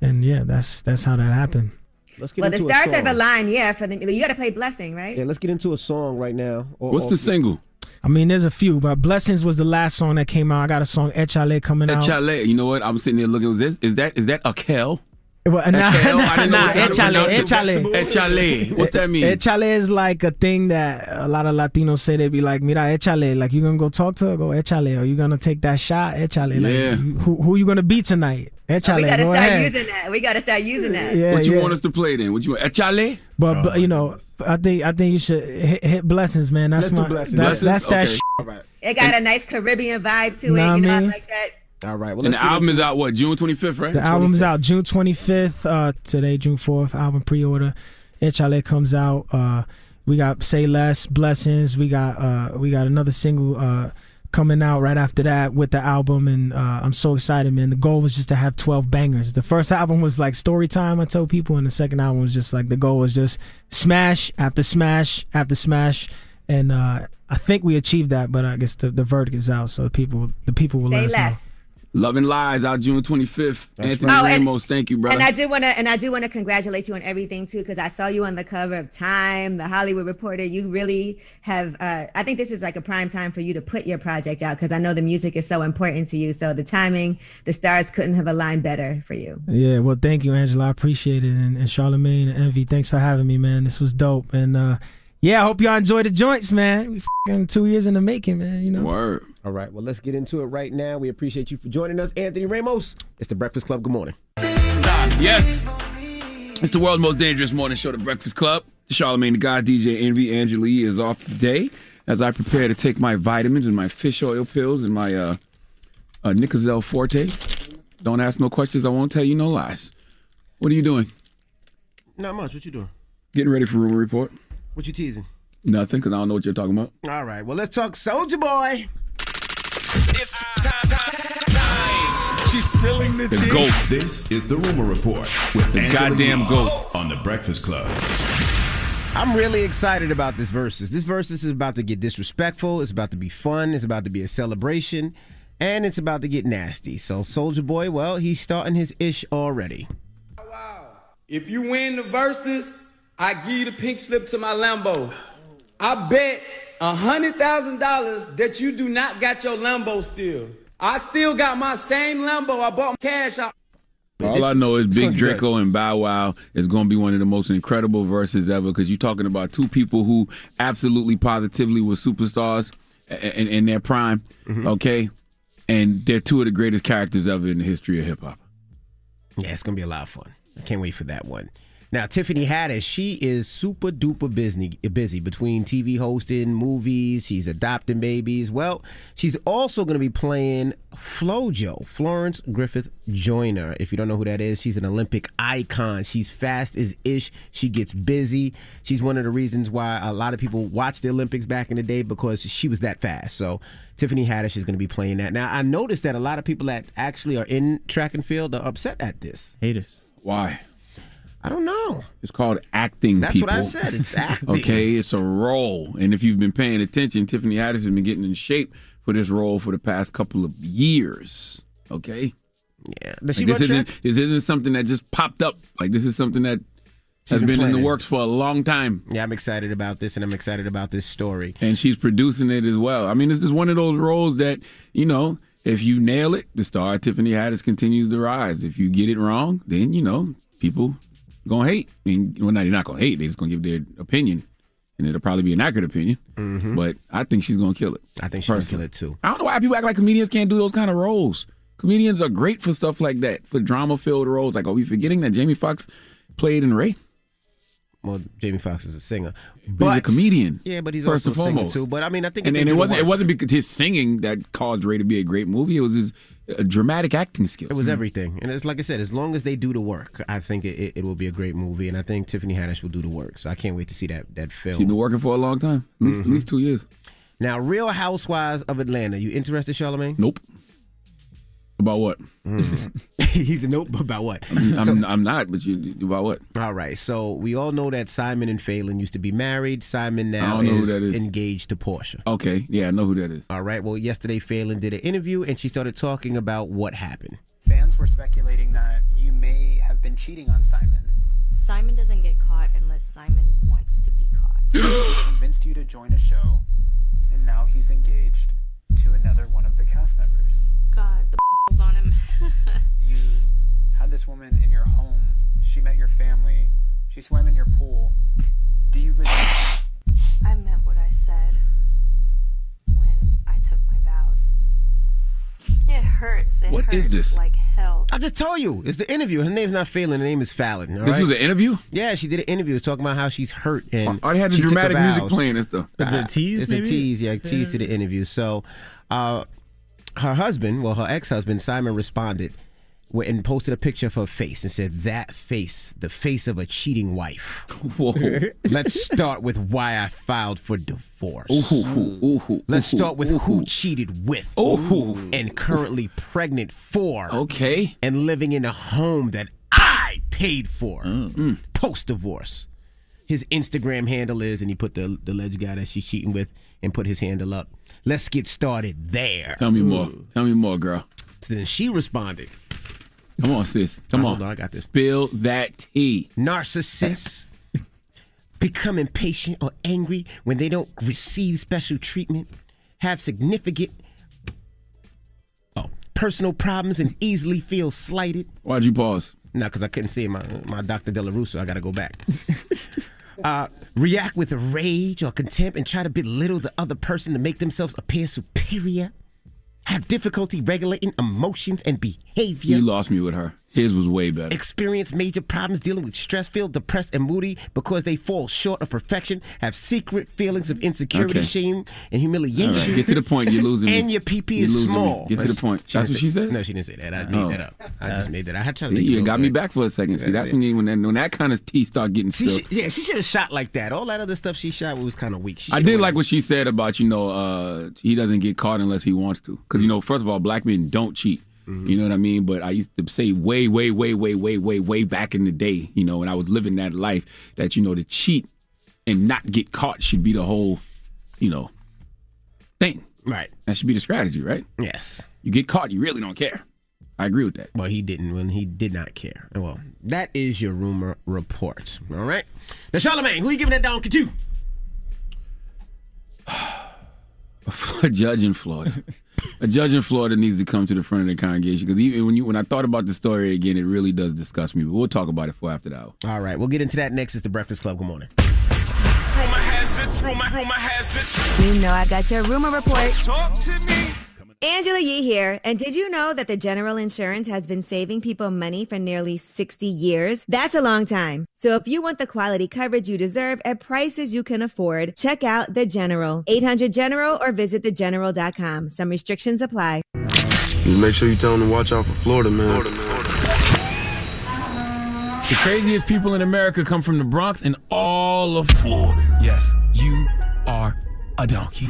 and yeah, that's that's how that happened. Let's get Well, the stars a have a song. line, yeah. For the you got to play Blessing, right? Yeah, let's get into a song right now. Or- What's or- the single? I mean, there's a few, but Blessings was the last song that came out. I got a song Echale coming out. Echale. You know what? I'm sitting there looking. Is this is that is that a Kel? Well, nah, Echale? nah, I didn't know nah, how Echale. Echale. Echale. What's that mean? Echale is like a thing that a lot of Latinos say. They be like, "Mira, echale." Like you gonna go talk to her, go echale. Or you gonna take that shot, echale. Like, Yeah. who who you gonna be tonight? Echale. Oh, we got to go start ahead. using that. We got to start using that. Yeah, what you yeah. want us to play then? What you want? Echale? But, but you know, I think I think you should hit, hit blessings, man. That's Let's my Blessings. that's that's that. Okay. sh- All right. It got a nice Caribbean vibe to Know it. You know, I mean? like that. All right. Well, And the album is out what June 25th, right? The album's out June 25th. Uh, today, June 4th. Album pre-order. Echale comes out. Uh, we got Say Less, Blessings. We got uh, we got another single uh, coming out right after that with the album, and uh, I'm so excited, man. The goal was just to have 12 bangers. The first album was like story time, I told people, and the second album was just like the goal was just smash after smash after smash, and uh, I think we achieved that. But I guess the, the verdict is out, so the people the people will Say let us know. Less. Love and Lies out June 25th. Anthony right. Oh, and- Ramos, thank you, brother. And I do want to, and I do want to congratulate you on everything too, because I saw you on the cover of Time, the Hollywood Reporter. You really have. Uh, I think this is like a prime time for you to put your project out, because I know the music is so important to you. So the timing, the stars couldn't have aligned better for you. Yeah, well, thank you, Angela. I appreciate it. And, and Charlamagne and Envy, thanks for having me, man. This was dope. And uh, yeah, I hope y'all enjoy the joints, man. We fing two years in the making, man. You know. Word. All right. Well, let's get into it right now. We appreciate you for joining us, Anthony Ramos. It's the Breakfast Club. Good morning. Yes. It's the world's most dangerous morning show, The Breakfast Club. Charlamagne the God, DJ Envy, Angela Yee is off today as I prepare to take my vitamins and my fish oil pills and my uh, uh, Nicozel Forte. Don't ask no questions. I won't tell you no lies. What are you doing? Not much. What you doing? Getting ready for Rumor Report? What you teasing? Nothing, because I don't know what you're talking about. All right. Well, let's talk Soulja Boy. It's time. time, She's spilling the, The tea. GOAT. This is the Rumor Report with The Angela goddamn Yee GOAT. on the Breakfast Club. I'm really excited about this versus. This versus is about to get disrespectful. It's about to be fun. It's about to be a celebration, and it's about to get nasty. So Soulja Boy, well, he's starting his ish already. If you win the verses, I give you the pink slip to my Lambo. I bet a hundred thousand dollars that you do not got your Lambo still. I still got my same Lambo. I bought my cash out. All I know is Big gonna be good. Draco and Bow Wow is going to be one of the most incredible verses ever because you're talking about two people who absolutely positively were superstars i- in, in their prime, Mm-hmm. okay? And they're two of the greatest characters ever in the history of hip hop. Yeah, it's gonna be a lot of fun. I can't wait for that one. Now, Tiffany Haddish, she is super duper busy, busy between TV hosting, movies. She's adopting babies. Well, she's also going to be playing FloJo, Florence Griffith Joyner. If you don't know who that is, she's an Olympic icon. She's fast as ish. She gets busy. She's one of the reasons why a lot of people watched the Olympics back in the day because she was that fast. So Tiffany Haddish is going to be playing that. Now, I noticed that a lot of people that actually are in track and field are upset at this. Haters. Why? I don't know. It's called acting. That's what I said. It's acting. Okay, it's a role, and if you've been paying attention, Tiffany Haddish has been getting in shape for this role for the past couple of years. Okay. Yeah. Does she this isn't this isn't something that just popped up. Like this is something that has been been, in the works for a long time. Yeah, I'm excited about this, and I'm excited about this story. and she's producing it as well. I mean, this is one of those roles that you know, if you nail it, the star Tiffany Haddish continues to rise. If you get it wrong, then you know people gonna hate. I mean, well, not they're not gonna hate. They're just gonna give their opinion, and it'll probably be an accurate opinion. Mm-hmm. But I think she's gonna kill it. I think she's gonna kill it too. I don't know why people act like comedians can't do those kind of roles. Comedians are great for stuff like that, for drama-filled roles. Like, are we forgetting that Jamie Foxx played in Ray? Well, Jamie Foxx is a singer, But he's a comedian. Yeah, but he's first also and a singer foremost. too. But I mean, I think and, and it wasn't it wasn't because his singing that caused Ray to be a great movie. It was his dramatic acting skills. It was everything, and it's like I said, as long as they do the work, I think it, it, will be a great movie, and I think Tiffany Haddish will do the work. So I can't wait to see that that film. She's been working for a long time, at least, at Mhm. least two years. Now, Real Housewives of Atlanta. You interested, Charlamagne? Nope. About what? He's a nope about what? I'm, So- I'm, I'm not, but you about what? All right, so we all know that Simon and Phelan used to be married. Simon now don't know who is, that is. engaged to Porsha. Okay, yeah, I know who that is. All right, well, yesterday Phelan did an interview and she started talking about what happened. Fans were speculating that you may have been cheating on Simon. Simon doesn't get caught unless Simon wants to be caught. he convinced you to join a show, and now he's engaged to another one of the cast members. God, the balls on him. You had this woman in your home. She met your family. She swam in your pool. Do you really? I meant what I said when I took my vows. It hurts. It What hurts is this? like hell. I just told you, it's the interview. Her name's not Phelan. Her name is Falynn. all This right? was an interview? Yeah, she did an interview talking about how she's hurt and I had the she took her dramatic music playing and stuff. Uh, Is it a tease, It's maybe? a tease, yeah, a tease to the interview. So, uh, her husband, well, her ex-husband Simon responded and posted a picture of her face and said, "That face, the face of a cheating wife." Whoa. Let's start with why I filed for divorce. Ooh, ooh, Let's start with ooh. who cheated with. Ooh. And currently pregnant for. Okay. And living in a home that I paid for. Mm. Post divorce. His Instagram handle is, and he put the the alleged guy that she's cheating with, and put his handle up. Let's get started there. Tell me more. Tell me more, girl. Then she responded. Come on, sis. Come Oh, on. on, I got this. Spill that tea. Narcissists become impatient or angry when they don't receive special treatment, have significant oh, personal problems, and easily feel slighted. Why'd you pause? No, because I couldn't see my my Dr. Della Russo. I got to go back. uh, react with rage or contempt and try to belittle the other person to make themselves appear superior. Have difficulty regulating emotions and behavior. You lost me with her. His was way better. Experience major problems dealing with stress, feel depressed and moody because they fall short of perfection. Have secret feelings of insecurity, Okay. shame, and humiliation. Right, get to the point. You're losing me. And your PP is losing me. small. Get to the point. That's what she said? No, she didn't say that. I made Oh. that up. I just made that. I had to. See, you got me back for a second. See, that's when you when that, when that kind of teeth start getting She, should- yeah, she should have shot like that. All that other stuff she shot was kind of weak. She I did like what she said about you know uh, he doesn't get caught unless he wants to because you know first of all black men don't cheat Mm-hmm. you know what I mean but I used to say way way way way way way way back in the day you know when I was living that life that you know to cheat and not get caught should be the whole you know thing right that should be the strategy right yes you get caught you really don't care I agree with that. Well, he didn't when he did not care. Well, that is your rumor report. All right. Now, Charlamagne, who you giving that donkey to? a judge in Florida. a judge in Florida needs to come to the front of the congregation because even when you when I thought about the story again, it really does disgust me. But we'll talk about it for after the hour. All right, we'll get into that next. It's the Breakfast Club. Good morning. Rumor has it, rumor, rumor has it. You know I got your rumor report. Talk to me. Angela Yee here. And did you know that the General Insurance has been saving people money for nearly 60 years? That's a long time. So if you want the quality coverage you deserve at prices you can afford, check out The General. 800 General or visit thegeneral.com. Some restrictions apply. Just make sure you tell them to watch out for Florida, man. The craziest people in America come from the Bronx and all of Florida. Yes, you are a donkey.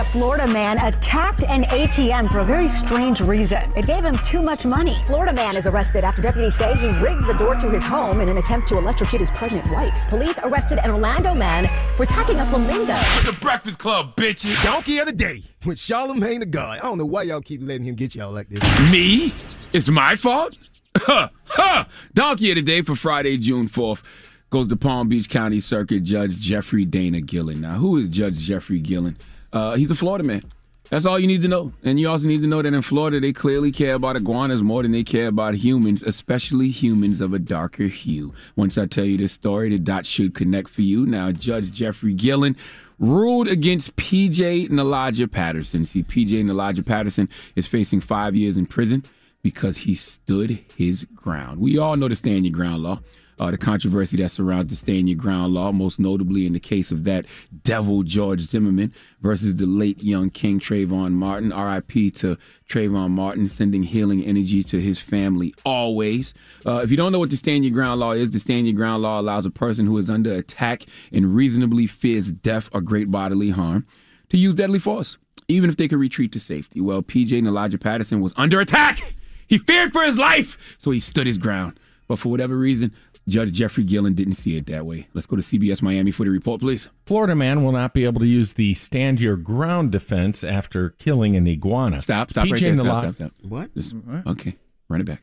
A Florida man attacked an ATM for a very strange reason. It gave him too much money. Florida man is arrested after deputies say he rigged the door to his home in an attempt to electrocute his pregnant wife. Police arrested an Orlando man for attacking a flamingo. The Breakfast Club, bitches. Donkey of the day with Charlamagne the God. I don't know why y'all keep letting him get y'all like this. Me? It's my fault? Ha! Ha! Donkey of the day for Friday, June 4th goes to Palm Beach County Circuit Judge Jeffrey Dana Gillen. Now, who is Judge Jeffrey Gillen? Uh, he's a Florida man. That's all you need to know. And you also need to know that in Florida, they clearly care about iguanas more than they care about humans, especially humans of a darker hue. Once I tell you this story, the dots should connect for you. Now, Judge Jeffrey Gillen ruled against PJ Nalaja Patterson. See, PJ Nalaja Patterson is facing five years in prison because he stood his ground. We all know the stand your ground law. Uh, the controversy that surrounds the stand your ground law, most notably in the case of that devil George Zimmerman versus the late young King Trayvon Martin. RIP to Trayvon Martin, sending healing energy to his family always. Uh, if you don't know what the stand your ground law is, the stand your ground law allows a person who is under attack and reasonably fears death or great bodily harm to use deadly force, even if they could retreat to safety. Well, PJ Nalaja Patterson was under attack. He feared for his life, so he stood his ground. But for whatever reason, Judge Jeffrey Gillen didn't see it that way. Let's go to CBS Miami for the report, please. Florida man will not be able to use the stand your ground defense after killing an iguana. Stop, stop, right PJ there. Nala- Stop, stop, stop. What? This- okay, run it back.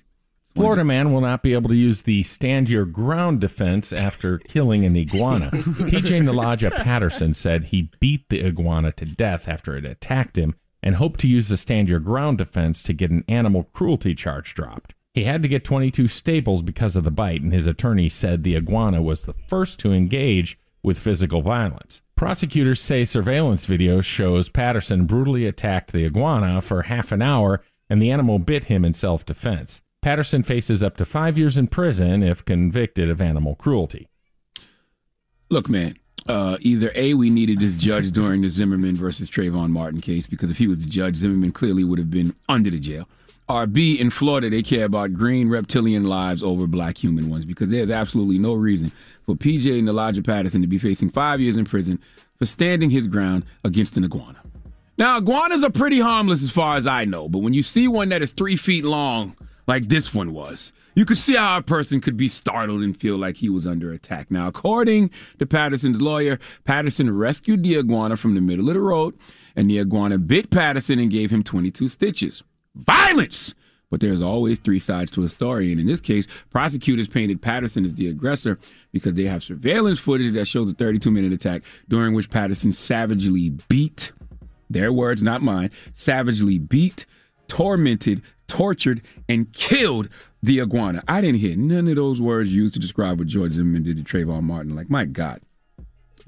Florida man will not be able to use the stand your ground defense after killing an iguana. PJ Nalaja Patterson said he beat the iguana to death after it attacked him and hoped to use the stand your ground defense to get an animal cruelty charge dropped. He had to get 22 staples because of the bite, and his attorney said the iguana was the first to engage with physical violence. Prosecutors say surveillance video shows Patterson brutally attacked the iguana for half an hour, and the animal bit him in self defense. Patterson faces up to five years in prison if convicted of animal cruelty. Look, man. Uh, either A, we needed this judge during the Zimmerman versus Trayvon Martin case because if he was the judge, Zimmerman clearly would have been under the jail. Or B, in Florida, they care about green reptilian lives over black human ones because there's absolutely no reason for PJ Nalaja Patterson to be facing five years in prison for standing his ground against an iguana. Now, iguanas are pretty harmless as far as I know, but when you see one that is three feet long, like this one was, you could see how a person could be startled and feel like he was under attack. Now, according to Patterson's lawyer, Patterson rescued the iguana from the middle of the road, and the iguana bit Patterson and gave him 22 stitches. Violence! But there's always three sides to a story. And in this case, prosecutors painted Patterson as the aggressor because they have surveillance footage that shows a 32 minute attack during which Patterson savagely beat, their words, not mine, savagely beat, tormented, tortured, and killed the iguana. I didn't hear none of those words used to describe what George Zimmerman did to Trayvon Martin. Like, my God.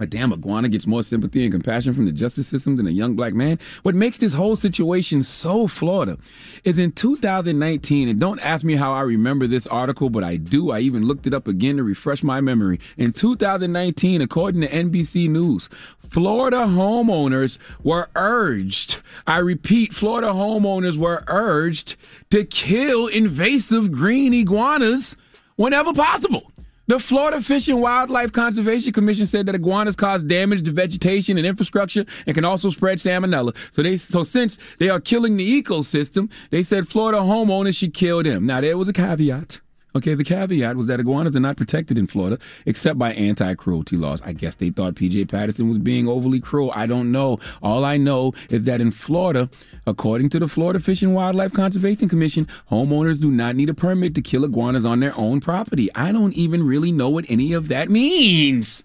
A damn iguana gets more sympathy and compassion from the justice system than a young black man. What makes this whole situation so Florida is in 2019, and don't ask me how I remember this article, but I do. I even looked it up again to refresh my memory. In 2019, according to NBC News, Florida homeowners were urged, I repeat, Florida homeowners were urged to kill invasive green iguanas whenever possible. The Florida Fish and Wildlife Conservation Commission said that iguanas cause damage to vegetation and infrastructure and can also spread salmonella. So they so since they are killing the ecosystem, they said Florida homeowners should kill them. Now there was a caveat. Okay, the caveat was that iguanas are not protected in Florida except by anti cruelty laws. I guess they thought PJ Patterson was being overly cruel. I don't know. All I know is that in Florida, according to the Florida Fish and Wildlife Conservation Commission, homeowners do not need a permit to kill iguanas on their own property. I don't even really know what any of that means.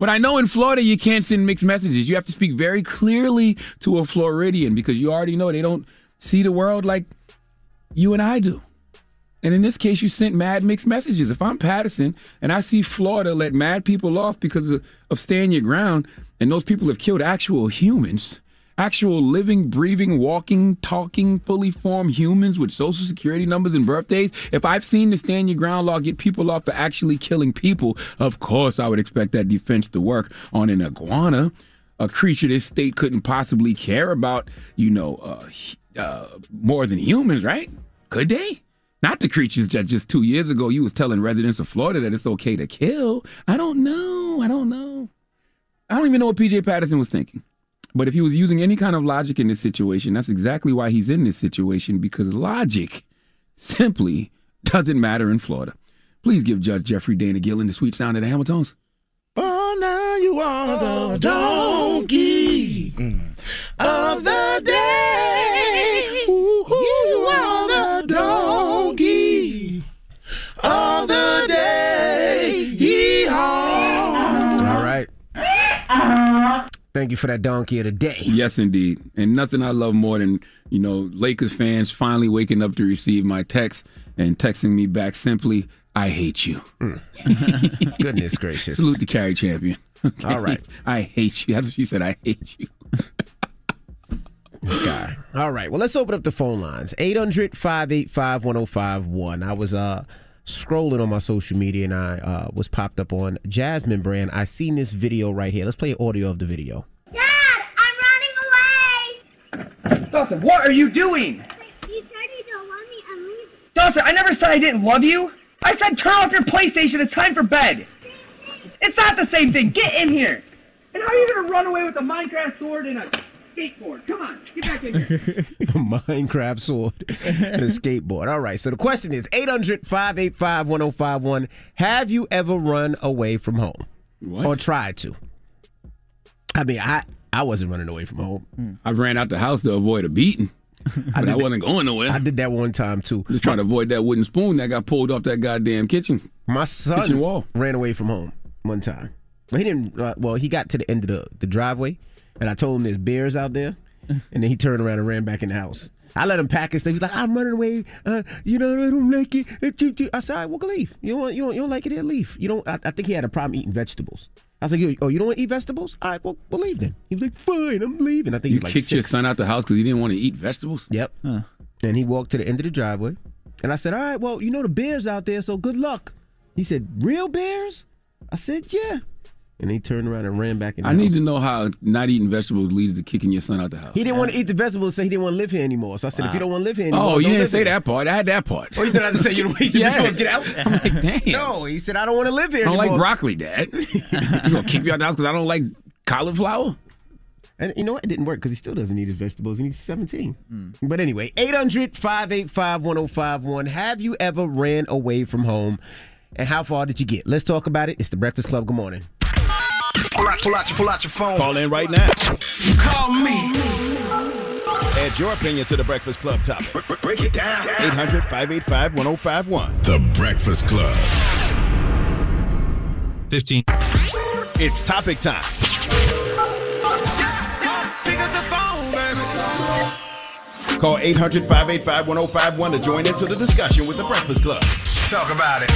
But I know in Florida you can't send mixed messages. You have to speak very clearly to a Floridian because you already know they don't see the world like you and I do. And in this case, you sent mad mixed messages. If I'm Patterson and I see Florida let mad people off because of, of staying your ground, and those people have killed actual humans, actual living, breathing, walking, talking, fully formed humans with social security numbers and birthdays, if I've seen the stand your ground law get people off for actually killing people, of course I would expect that defense to work on an iguana, a creature this state couldn't possibly care about, you know, uh, uh, more than humans, right? Could they? Not the creatures that just two years ago you was telling residents of Florida that it's okay to kill. I don't know. I don't know. I don't even know what PJ Patterson was thinking. But if he was using any kind of logic in this situation, that's exactly why he's in this situation because logic simply doesn't matter in Florida. Please give Judge Jeffrey Dana Gillen the sweet sound of the Hamiltons. Oh, now you are the oh, donkey of the day. Thank you for that donkey of the day. Yes, indeed. And nothing I love more than, you know, Lakers fans finally waking up to receive my text and texting me back simply, I hate you. Goodness gracious. Salute the Cari Champion. All right. I hate you. That's what she said. I hate you. This guy. All right. Well, let's open up the phone lines. 800 585 1051. I was uh scrolling on my social media and I uh, was popped up on Jasmine Brand. I seen this video right here. Let's play audio of the video. Dad, I'm running away. Dawson, what are you doing? You said you don't want me. I'm leaving. Dawson, I never said I didn't love you. I said turn off your PlayStation. It's time for bed. It's not the same thing. Get in here. And how are you gonna run away with a Minecraft sword and a skateboard? Come on, get back in here. Minecraft sword and a skateboard. All right. So the question is 800 585 1051. Have you ever run away from home? What? Or tried to? I mean, I, I wasn't running away from home. I ran out the house to avoid a beating. But I, did that- wasn't going nowhere. I did that one time too. Just trying to avoid that wooden spoon that got pulled off that goddamn kitchen. My son Kitchen wall. ran away from home one time. But he didn't. Uh, well, he got to the end of the, the driveway, and I told him there's bears out there, and then he turned around and ran back in the house. I let him pack his stuff. He's like, I'm running away. Uh, you know, I don't like it. Uh, choo, choo." I said, all right, well, go leave. You don't, want, you don't, you don't like it? Then leave. You don't. I, I think he had a problem eating vegetables. I was like, oh, you don't want to eat vegetables? All right, well, we'll leave then. He was like, fine, I'm leaving. I think You he was like kicked your son out the house because he didn't want to eat vegetables? Yep. And he walked to the end of the driveway. And I said, All right, well, you know the bears out there, so good luck. He said, Real bears? I said, Yeah. And he turned around and ran back in the I need to know how not eating vegetables leads to kicking your son out the house. He didn't want to eat the vegetables, so he didn't want to live here anymore. So I said, if you don't want to live here anymore, Oh, you don't didn't live say here. that part. I had that part. Oh, you didn't have to say you don't want to eat the Yes. vegetables, get out? I'm like, damn. No, he said, I don't want to live here I don't anymore. like broccoli, Dad. you gonna kick me out the house because I don't like cauliflower? And you know what? It didn't work because he still doesn't eat his vegetables and he's 17. Hmm. But anyway, 800 585 1051. Have you ever ran away from home? And how far did you get? Let's talk about it. It's the Breakfast Club. Good morning. Pull out, pull out, your, pull out your phone. Call in right now. Call me. Add your opinion to the Breakfast Club topic. Break it down. 800 585 1051. The Breakfast Club. 15. It's topic time. Pick up the phone, baby. Call 800 585 1051 to join into the discussion with the Breakfast Club. Talk about it.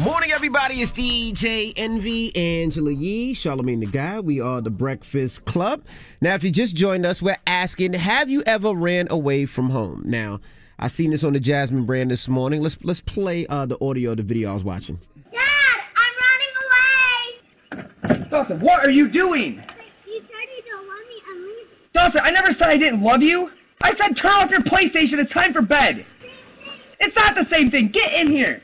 Morning, everybody. It's DJ Envy, Angela Yee, Charlamagne the Guy. We are the Breakfast Club. Now, if you just joined us, we're asking, have you ever ran away from home? Now, I seen this on the Jasmine brand this morning. Let's let's play uh, the audio of the video I was watching. Dad, I'm running away. Dawson, what are you doing? You said you don't want me. I'm leaving. Dawson, I never said I didn't love you. I said turn off your PlayStation. It's time for bed. It's not the same thing. Get in here.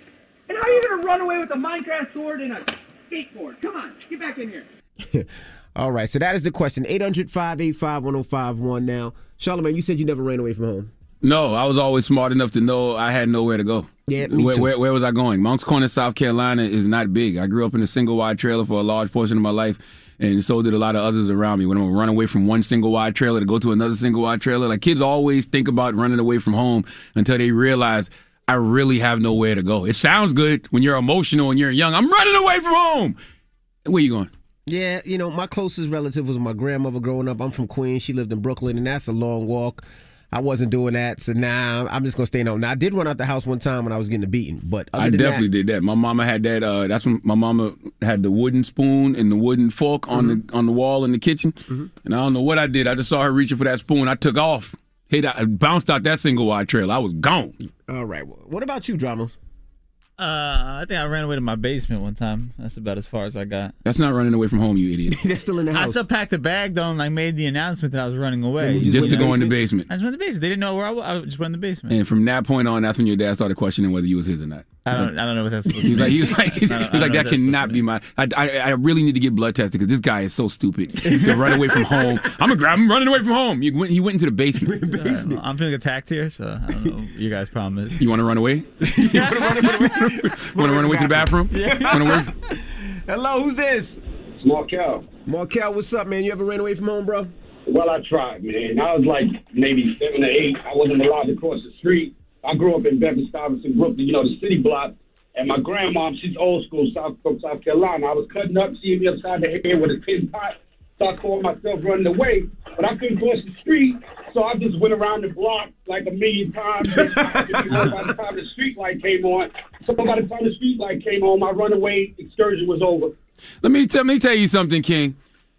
And how are you gonna run away with a Minecraft sword and a skateboard? Come on, get back in here. All right, so that is the question. 800 585 1051 now. Charlamagne, you said you never ran away from home. No, I was always smart enough to know I had nowhere to go. Yeah, me where, too. Where, where was I going? Moncks Corner, South Carolina is not big. I grew up in a single wide trailer for a large portion of my life, and so did a lot of others around me. When I'm run away from one single wide trailer to go to another single wide trailer, like kids always think about running away from home until they realize I really have nowhere to go. It sounds good when you're emotional and you're young. I'm running away from home. Where you going? Yeah, you know, my closest relative was my grandmother growing up. I'm from Queens. She lived in Brooklyn, and that's a long walk. I wasn't doing that, so now I'm just gonna stay home. Now I did run out the house one time when I was getting beaten, but I definitely that, did that. My mama had that. Uh, that's when my mama had the wooden spoon and the wooden fork on Mm-hmm. the on the wall in the kitchen. And I don't know what I did. I just saw her reaching for that spoon. I took off, hit, I bounced out that single wide trail. I was gone. All right. Well, what about you, dramas? Uh, I think I ran away to my basement one time. That's about as far as I got. That's not running away from home, you idiot. That's still in the house. I still packed a bag though, and like made the announcement that I was running away. Just Just to go in the basement. I just went in the basement. They didn't know where I was. I just went in the basement. And from that point on, that's when your dad started questioning whether you was his or not. I don't. I don't know what that's supposed to He was like, he was like, he was like that cannot be my. I, I, I really need to get blood tested because this guy is so stupid to run away from home. I'm a, I'm running away from home. You went, he went into the basement. I don't know. I'm feeling attacked here, so I don't know You guys' problem is. You want to run away? you want to run away to the bathroom? Run away? Hello, who's this? Markel. Markel, what's up, man? You ever ran away from home, bro? Well, I tried, man. I was like maybe seven or eight. I wasn't allowed to cross the street. I grew up in Bedford Stuyvesant, Brooklyn, you know, the city block. And my grandma, she's old school, South from South Carolina. I was cutting up, seeing me upside the head with a tin pot. So I called myself running away, but I couldn't cross the street. So I just went around the block like a million times. By the time the street light came on, so by the time the street light came on, my runaway excursion was over. Let me tell me tell you something, King.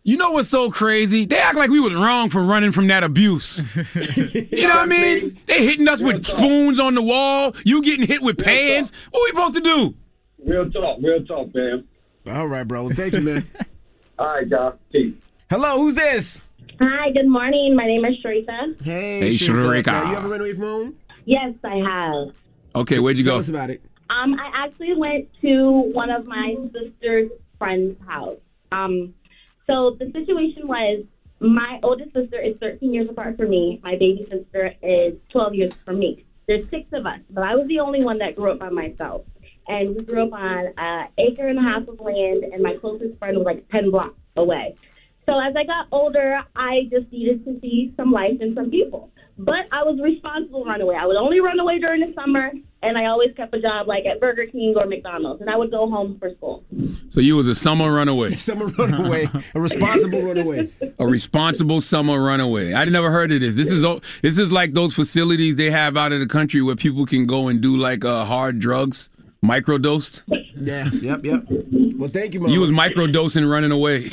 You know what's so crazy? They act like we was wrong for running from that abuse. you know what I mean? They hitting us with spoons on the wall. You getting hit with pans. What we supposed to do? Real talk, real talk, man. All right, bro. Thank you, man. All right, guys. Peace. Hello, who's this? Hi, good morning. My name is Sharika. Hey, Hey, Sharika. Sharika. You ever run away from home? Yes, I have. Okay, where'd you Tell go? us about it. Um, I actually went to one of my sister's friend's house. Um, so the situation was my oldest sister is 13 years apart from me. My baby sister is 12 years from me. There's six of us, but I was the only one that grew up by myself. And we grew up on an acre and a half of land, and my closest friend was like 10 blocks away. So as I got older, I just needed to see some life and some people. But I was responsible to run away. I would only run away during the summer, and I always kept a job like at Burger King or McDonald's, and I would go home for school. So you was a summer runaway. Summer runaway. A responsible runaway. A responsible summer runaway. I never heard of this. This is this is like those facilities they have out of the country where people can go and do like uh, hard drugs, microdosed. Yeah, yep, yep. Well, thank you, mama. You was microdosing running away.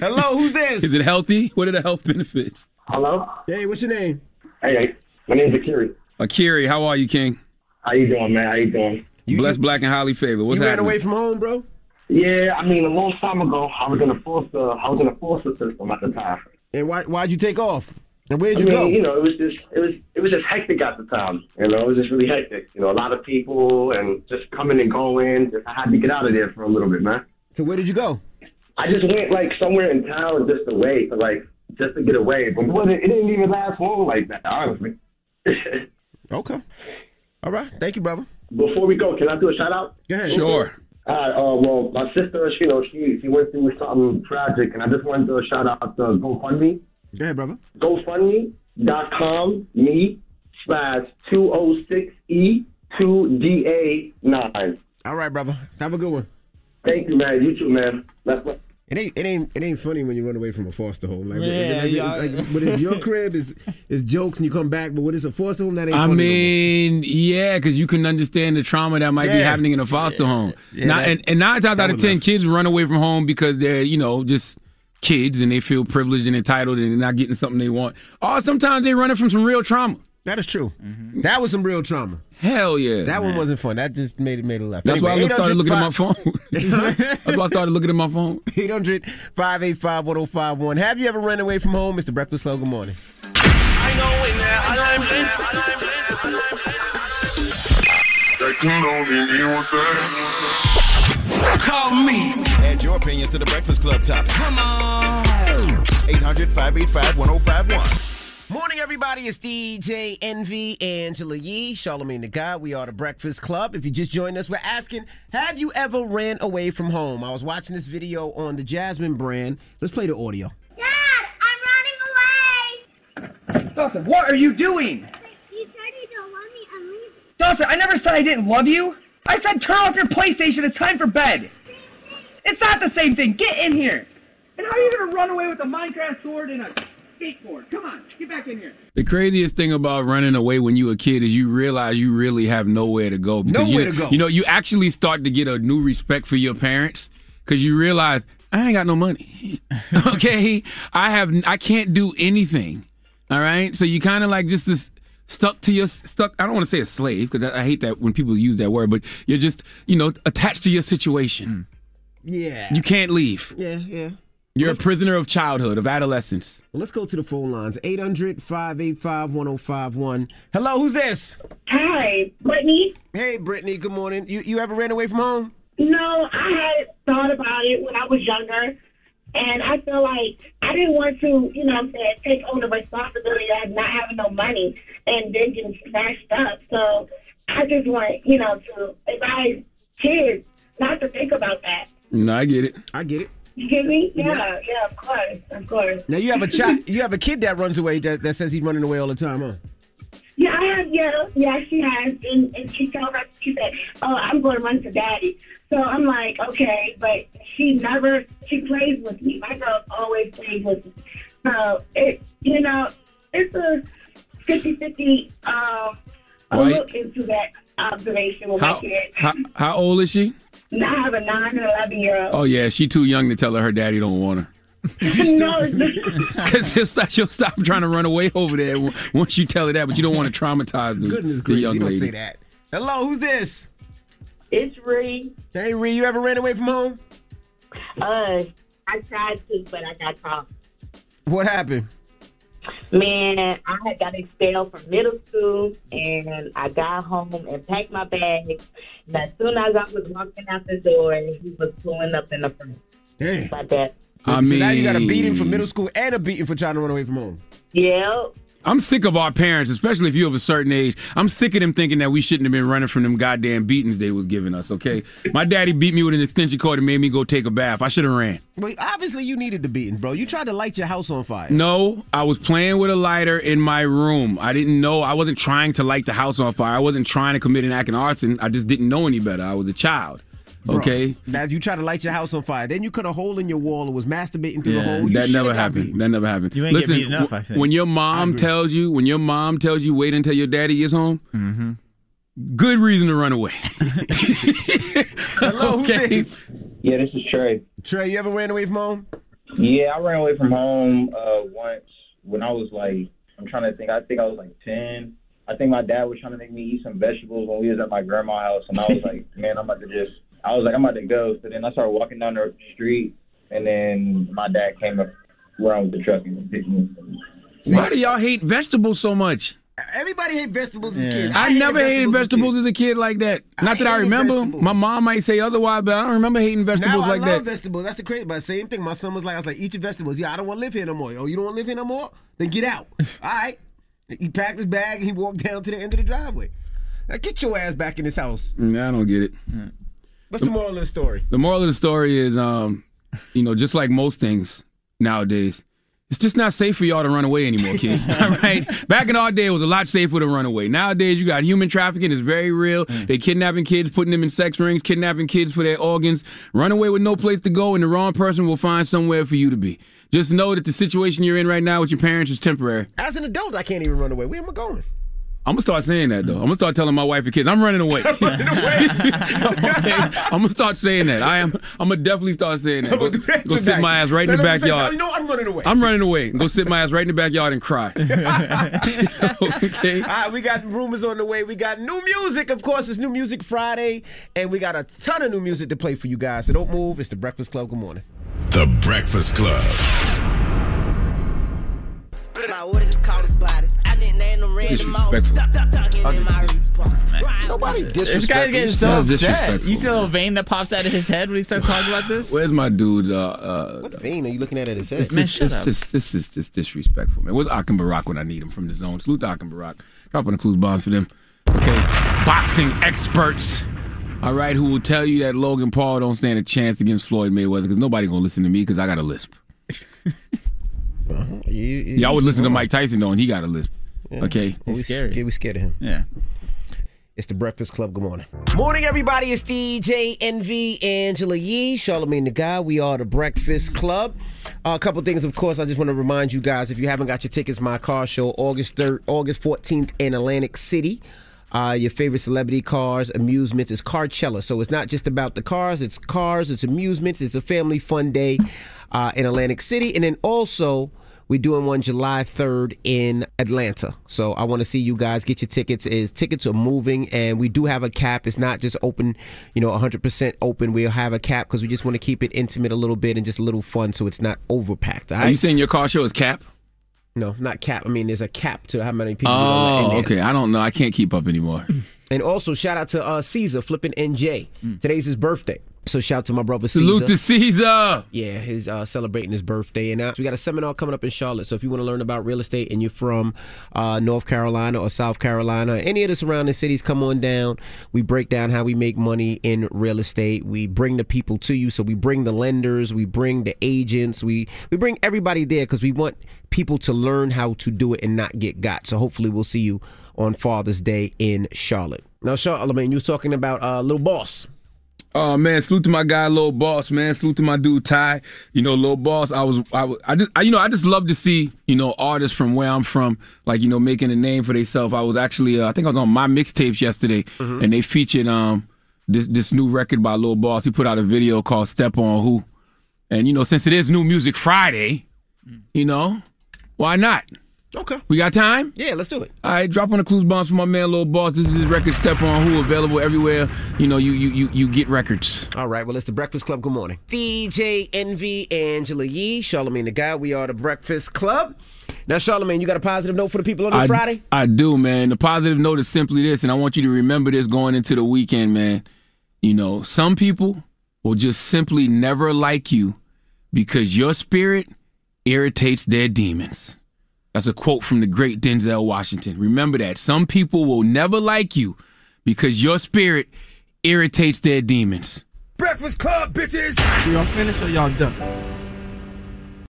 Hello, who's this? Is it healthy? What are the health benefits? Hello? Hey, what's your name? Hey, hey. My name's Akiri. Akiri, how are you, King? How you doing, man? How you doing? Blessed, black, and highly favored. What's you ran away from home, bro? Yeah, I mean, a long time ago, I was in a foster, I was in a foster system at the time. And why why'd you take off? And where'd I you mean, go? you know, it was just, it was, it was just hectic at the time. You know, it was just really hectic. You know, a lot of people and just coming and going. Just, I had to get out of there for a little bit, man. So where did you go? I just went like somewhere in town just away to like just to get away, but it, it didn't even last long like that, honestly. okay. All right. Thank you, brother. Before we go, can I do a shout out? Go ahead. Sure. Uh, uh, well, my sister, you know, she she went through something tragic, and I just wanted to shout out to GoFundMe. Go ahead, brother. GoFundMe.com, me slash 206E 2DA9. All right, brother. Have a good one. Thank you, man. You too, man. That's what. It ain't it ain't it ain't funny when you run away from a foster home. Like, Yeah, like, yeah. like, when it's your crib, is is jokes and you come back. But when it's a foster home, that ain't. I funny no more. mean, yeah, because you can understand the trauma that might be happening in a foster home. Yeah, Now- that- and, and nine times out of ten, left. kids run away from home because they're, you know, just kids and they feel privileged and entitled and they're not getting something they want. Or sometimes they're running from some real trauma. That is true. Mm-hmm. That was some real trauma. Hell yeah. That one wasn't fun. That just made it made it left. That's why I Anyway, started looking at my phone. That's why I started looking at my phone. 800 585 1051. Have you ever run away from home? Mr. Breakfast Club, good morning. I know it now. I'm in. I'm in. Call me. Add your opinion to the Breakfast Club topic. Come on. 800 585 1051. Morning, everybody. It's DJ Envy, Angela Yee, Charlamagne the God. We are the Breakfast Club. If you just joined us, we're asking, have you ever ran away from home? I was watching this video on the Jasmine brand. Let's play the audio. Dad, I'm running away. Dawson, what are you doing? You said you don't want me. I'm leaving. Dawson, I never said I didn't love you. I said turn off your PlayStation. It's time for bed. It's not the same thing. Get in here. And how are you going to run away with a Minecraft sword and a skateboard? Come on, get back in here. The craziest thing about running away when you a kid is you realize you really have nowhere to go. Nowhere you, to go. You know, you actually start to get a new respect for your parents because you realize I ain't got no money. okay, I have I can't do anything. All right, so you kind of like just this stuck to your stuck. I don't want to say a slave because I, I hate that when people use that word, but you're just you know attached to your situation. Yeah. You can't leave. Yeah, yeah. You're a prisoner of childhood, of adolescence. Well, let's go to the phone lines 800 585 1051. Hello, who's this? Hi, Brittany. Hey, Brittany, good morning. You, you ever ran away from home? No, I had thought about it when I was younger, and I feel like I didn't want to, you know what I'm saying, take on the responsibility of not having no money and then getting smashed up. So I just want, you know, to advise kids not to think about that. No, I get it. I get it. You get me? Yeah, Yeah. yeah, of course, of course. Now you have a child, you have a kid that runs away that, that says he's running away all the time, huh? Yeah, I have. Yeah, yeah, she has, and, and she told her she said, "Oh, I'm going to run to daddy." So I'm like, okay, but she never she plays with me. My girl always plays with me. So it, you know, it's a 50-50 um, a Right. look into that observation with How, my kid. how how old is she? Now I have a nine and eleven year old. Oh yeah, she too young to tell her her daddy don't want her. no, Because she'll stop, she'll stop trying to run away over there once you tell her that, but you don't want to traumatize the, Goodness the gracious, young you don't lady. say that. Hello, who's this? It's Ree. Hey, Ree, you ever ran away from home? Uh, I tried to, but I got caught. What happened? Man, I had got expelled from middle school, and I got home and packed my bags. And as soon as I was walking out the door, he was pulling up in the front. Damn. Like that. I so now you got a beating mean- from middle school and a beating for trying to run away from home. Yeah. I'm sick of our parents, especially if you're of a certain age. I'm sick of them thinking that we shouldn't have been running from them goddamn beatings they was giving us. Okay, my daddy beat me with an extension cord and made me go take a bath. I should have ran. Well, obviously you needed the beating, bro. You tried to light your house on fire. No, I was playing with a lighter in my room. I didn't know. I wasn't trying to light the house on fire. I wasn't trying to commit an act of arson. I just didn't know any better. I was a child. Bro, Okay. Now you try to light your house on fire. Then you cut a hole in your wall and was masturbating through the hole. You that never happened. beaten. That never happened. You ain't get Listen, beat enough, w- I think. when your mom tells you, when your mom tells you, wait until your daddy is home. Mm-hmm. Good reason to run away. Hello, who's Okay. this? Yeah, this is Trey. Trey, you ever ran away from home? Yeah, I ran away from home uh, once when I was like, I'm trying to think. I think I was like ten. I think my dad was trying to make me eat some vegetables when we was at my grandma's house, and I was like, man, I'm about to just. I was like, I'm about to go. So then I started walking down the street, and then my dad came up around with the truck and picked me. Why do y'all hate vegetables so much? Everybody hate vegetables as kids. I, never hated vegetables as a kid like that. Not that I remember. vegetables. My mom might say otherwise, but I don't remember hating vegetables now like I love that. vegetables. That's the crazy. But same thing. My son was like, I was like, eat your vegetables. Yeah, I don't want to live here no more. Oh, you don't want to live here no more? Then get out. All right. He packed his bag and he walked down to the end of the driveway. Now get your ass back in this house. Yeah, I don't get it. What's the moral of the story? The moral of the story is, um, you know, just like most things nowadays, it's just not safe for y'all to run away anymore, kids. All right. Back in our day, it was a lot safer to run away. Nowadays, you got human trafficking is very real. They kidnapping kids, putting them in sex rings, kidnapping kids for their organs. Run away with no place to go, and the wrong person will find somewhere for you to be. Just know that the situation you're in right now with your parents is temporary. As an adult, I can't even run away. Where am I going? I'm gonna start saying that though. I'm gonna start telling my wife and kids, I'm running away. okay, I'm gonna start saying that. I am. I'm gonna definitely start saying that. Go, go sit my ass right in the Let say, backyard. "I know I'm running away. I'm running away. Go sit my ass right in the backyard and cry. okay. All right, we got rumors on the way. We got new music. Of course, it's New Music Friday, and we got a ton of new music to play for you guys. So don't move. It's the Breakfast Club. Good morning. The Breakfast Club. My what is it called about it? I didn't name them random mouse. Disrespectful. Stop, stop talking Nobody This guy's getting so That's upset. You see a little vein that pops out of his head when he starts talking about this? Where's my dude? Uh, uh, What vein are you looking at at his head? It's just, it's just, this is just disrespectful, man. Where's Akim Barak when I need him from the zone? Salute to Akim Barak. Dropping the clues bombs for them. Okay. Boxing experts. All right, who will tell you that Logan Paul don't stand a chance against Floyd Mayweather because nobody gonna listen to me because I got a lisp. Y'all would listen to Mike Tyson though, and he got a lisp. Okay. we scared. We scared of him. Yeah. It's the Breakfast Club. Good morning. Morning, everybody. It's DJ Envy Angela Yee, Charlamagne the Guy. We are the Breakfast Club. Uh, a couple things, of course, I just want to remind you guys if you haven't got your tickets, my car show, August 3rd, August 14th in Atlantic City. Uh, your favorite celebrity cars, amusements is Carcella. So it's not just about the cars, it's cars, it's amusements, it's a family fun day uh, in Atlantic City. And then also, we're doing one July 3rd in Atlanta. So I want to see you guys get your tickets. Is tickets are moving and we do have a cap. It's not just open, you know, 100% open. We'll have a cap because we just want to keep it intimate a little bit and just a little fun so it's not overpacked. Are you saying your car show is cap? No, not cap. I mean, there's a cap to how many people. Oh, okay. I don't know. I can't keep up anymore. And also shout out to uh, Cesar flipping NJ. Today's his birthday. So shout out to my brother Cesar. Salute to Cesar. Yeah, he's uh, celebrating his birthday, and uh, we got a seminar coming up in Charlotte. So if you want to learn about real estate and you're from uh, North Carolina or South Carolina, any of the surrounding cities, come on down. We break down how we make money in real estate. We bring the people to you. So we bring the lenders, we bring the agents, we we bring everybody there because we want people to learn how to do it and not get got. So hopefully we'll see you on Father's Day in Charlotte. Now, Charlamagne, you was talking about uh, Little Boss. Oh man, salute to my guy, Lil Boss, man. Salute to my dude Ty. You know, Lil Boss. I was, I, was, I just, I, you know, I just love to see, you know, artists from where I'm from, like you know, making a name for themselves. I was actually, uh, I think I was on my mixtapes yesterday, and they featured um this this new record by Lil Boss. He put out a video called "Step on Who," and you know, since it is New Music Friday, you know, why not? Okay. We got time? Yeah, let's do it. All right, drop on the clues bombs for my man, Lil Boss. This is his record, Step On Who, available everywhere. You know, you you you you get records. All right, well, it's the Breakfast Club. Good morning. DJ Envy Angela Yee, Charlamagne the Guy. We are the Breakfast Club. Now, Charlemagne, you got a positive note for the people on this I, Friday? I do, man. The positive note is simply this, and I want you to remember this going into the weekend, man. You know, some people will just simply never like you because your spirit irritates their demons. That's a quote from the great Denzel Washington. Remember that. Some people will never like you because your spirit irritates their demons. Breakfast Club, bitches! Y'all finished or y'all done?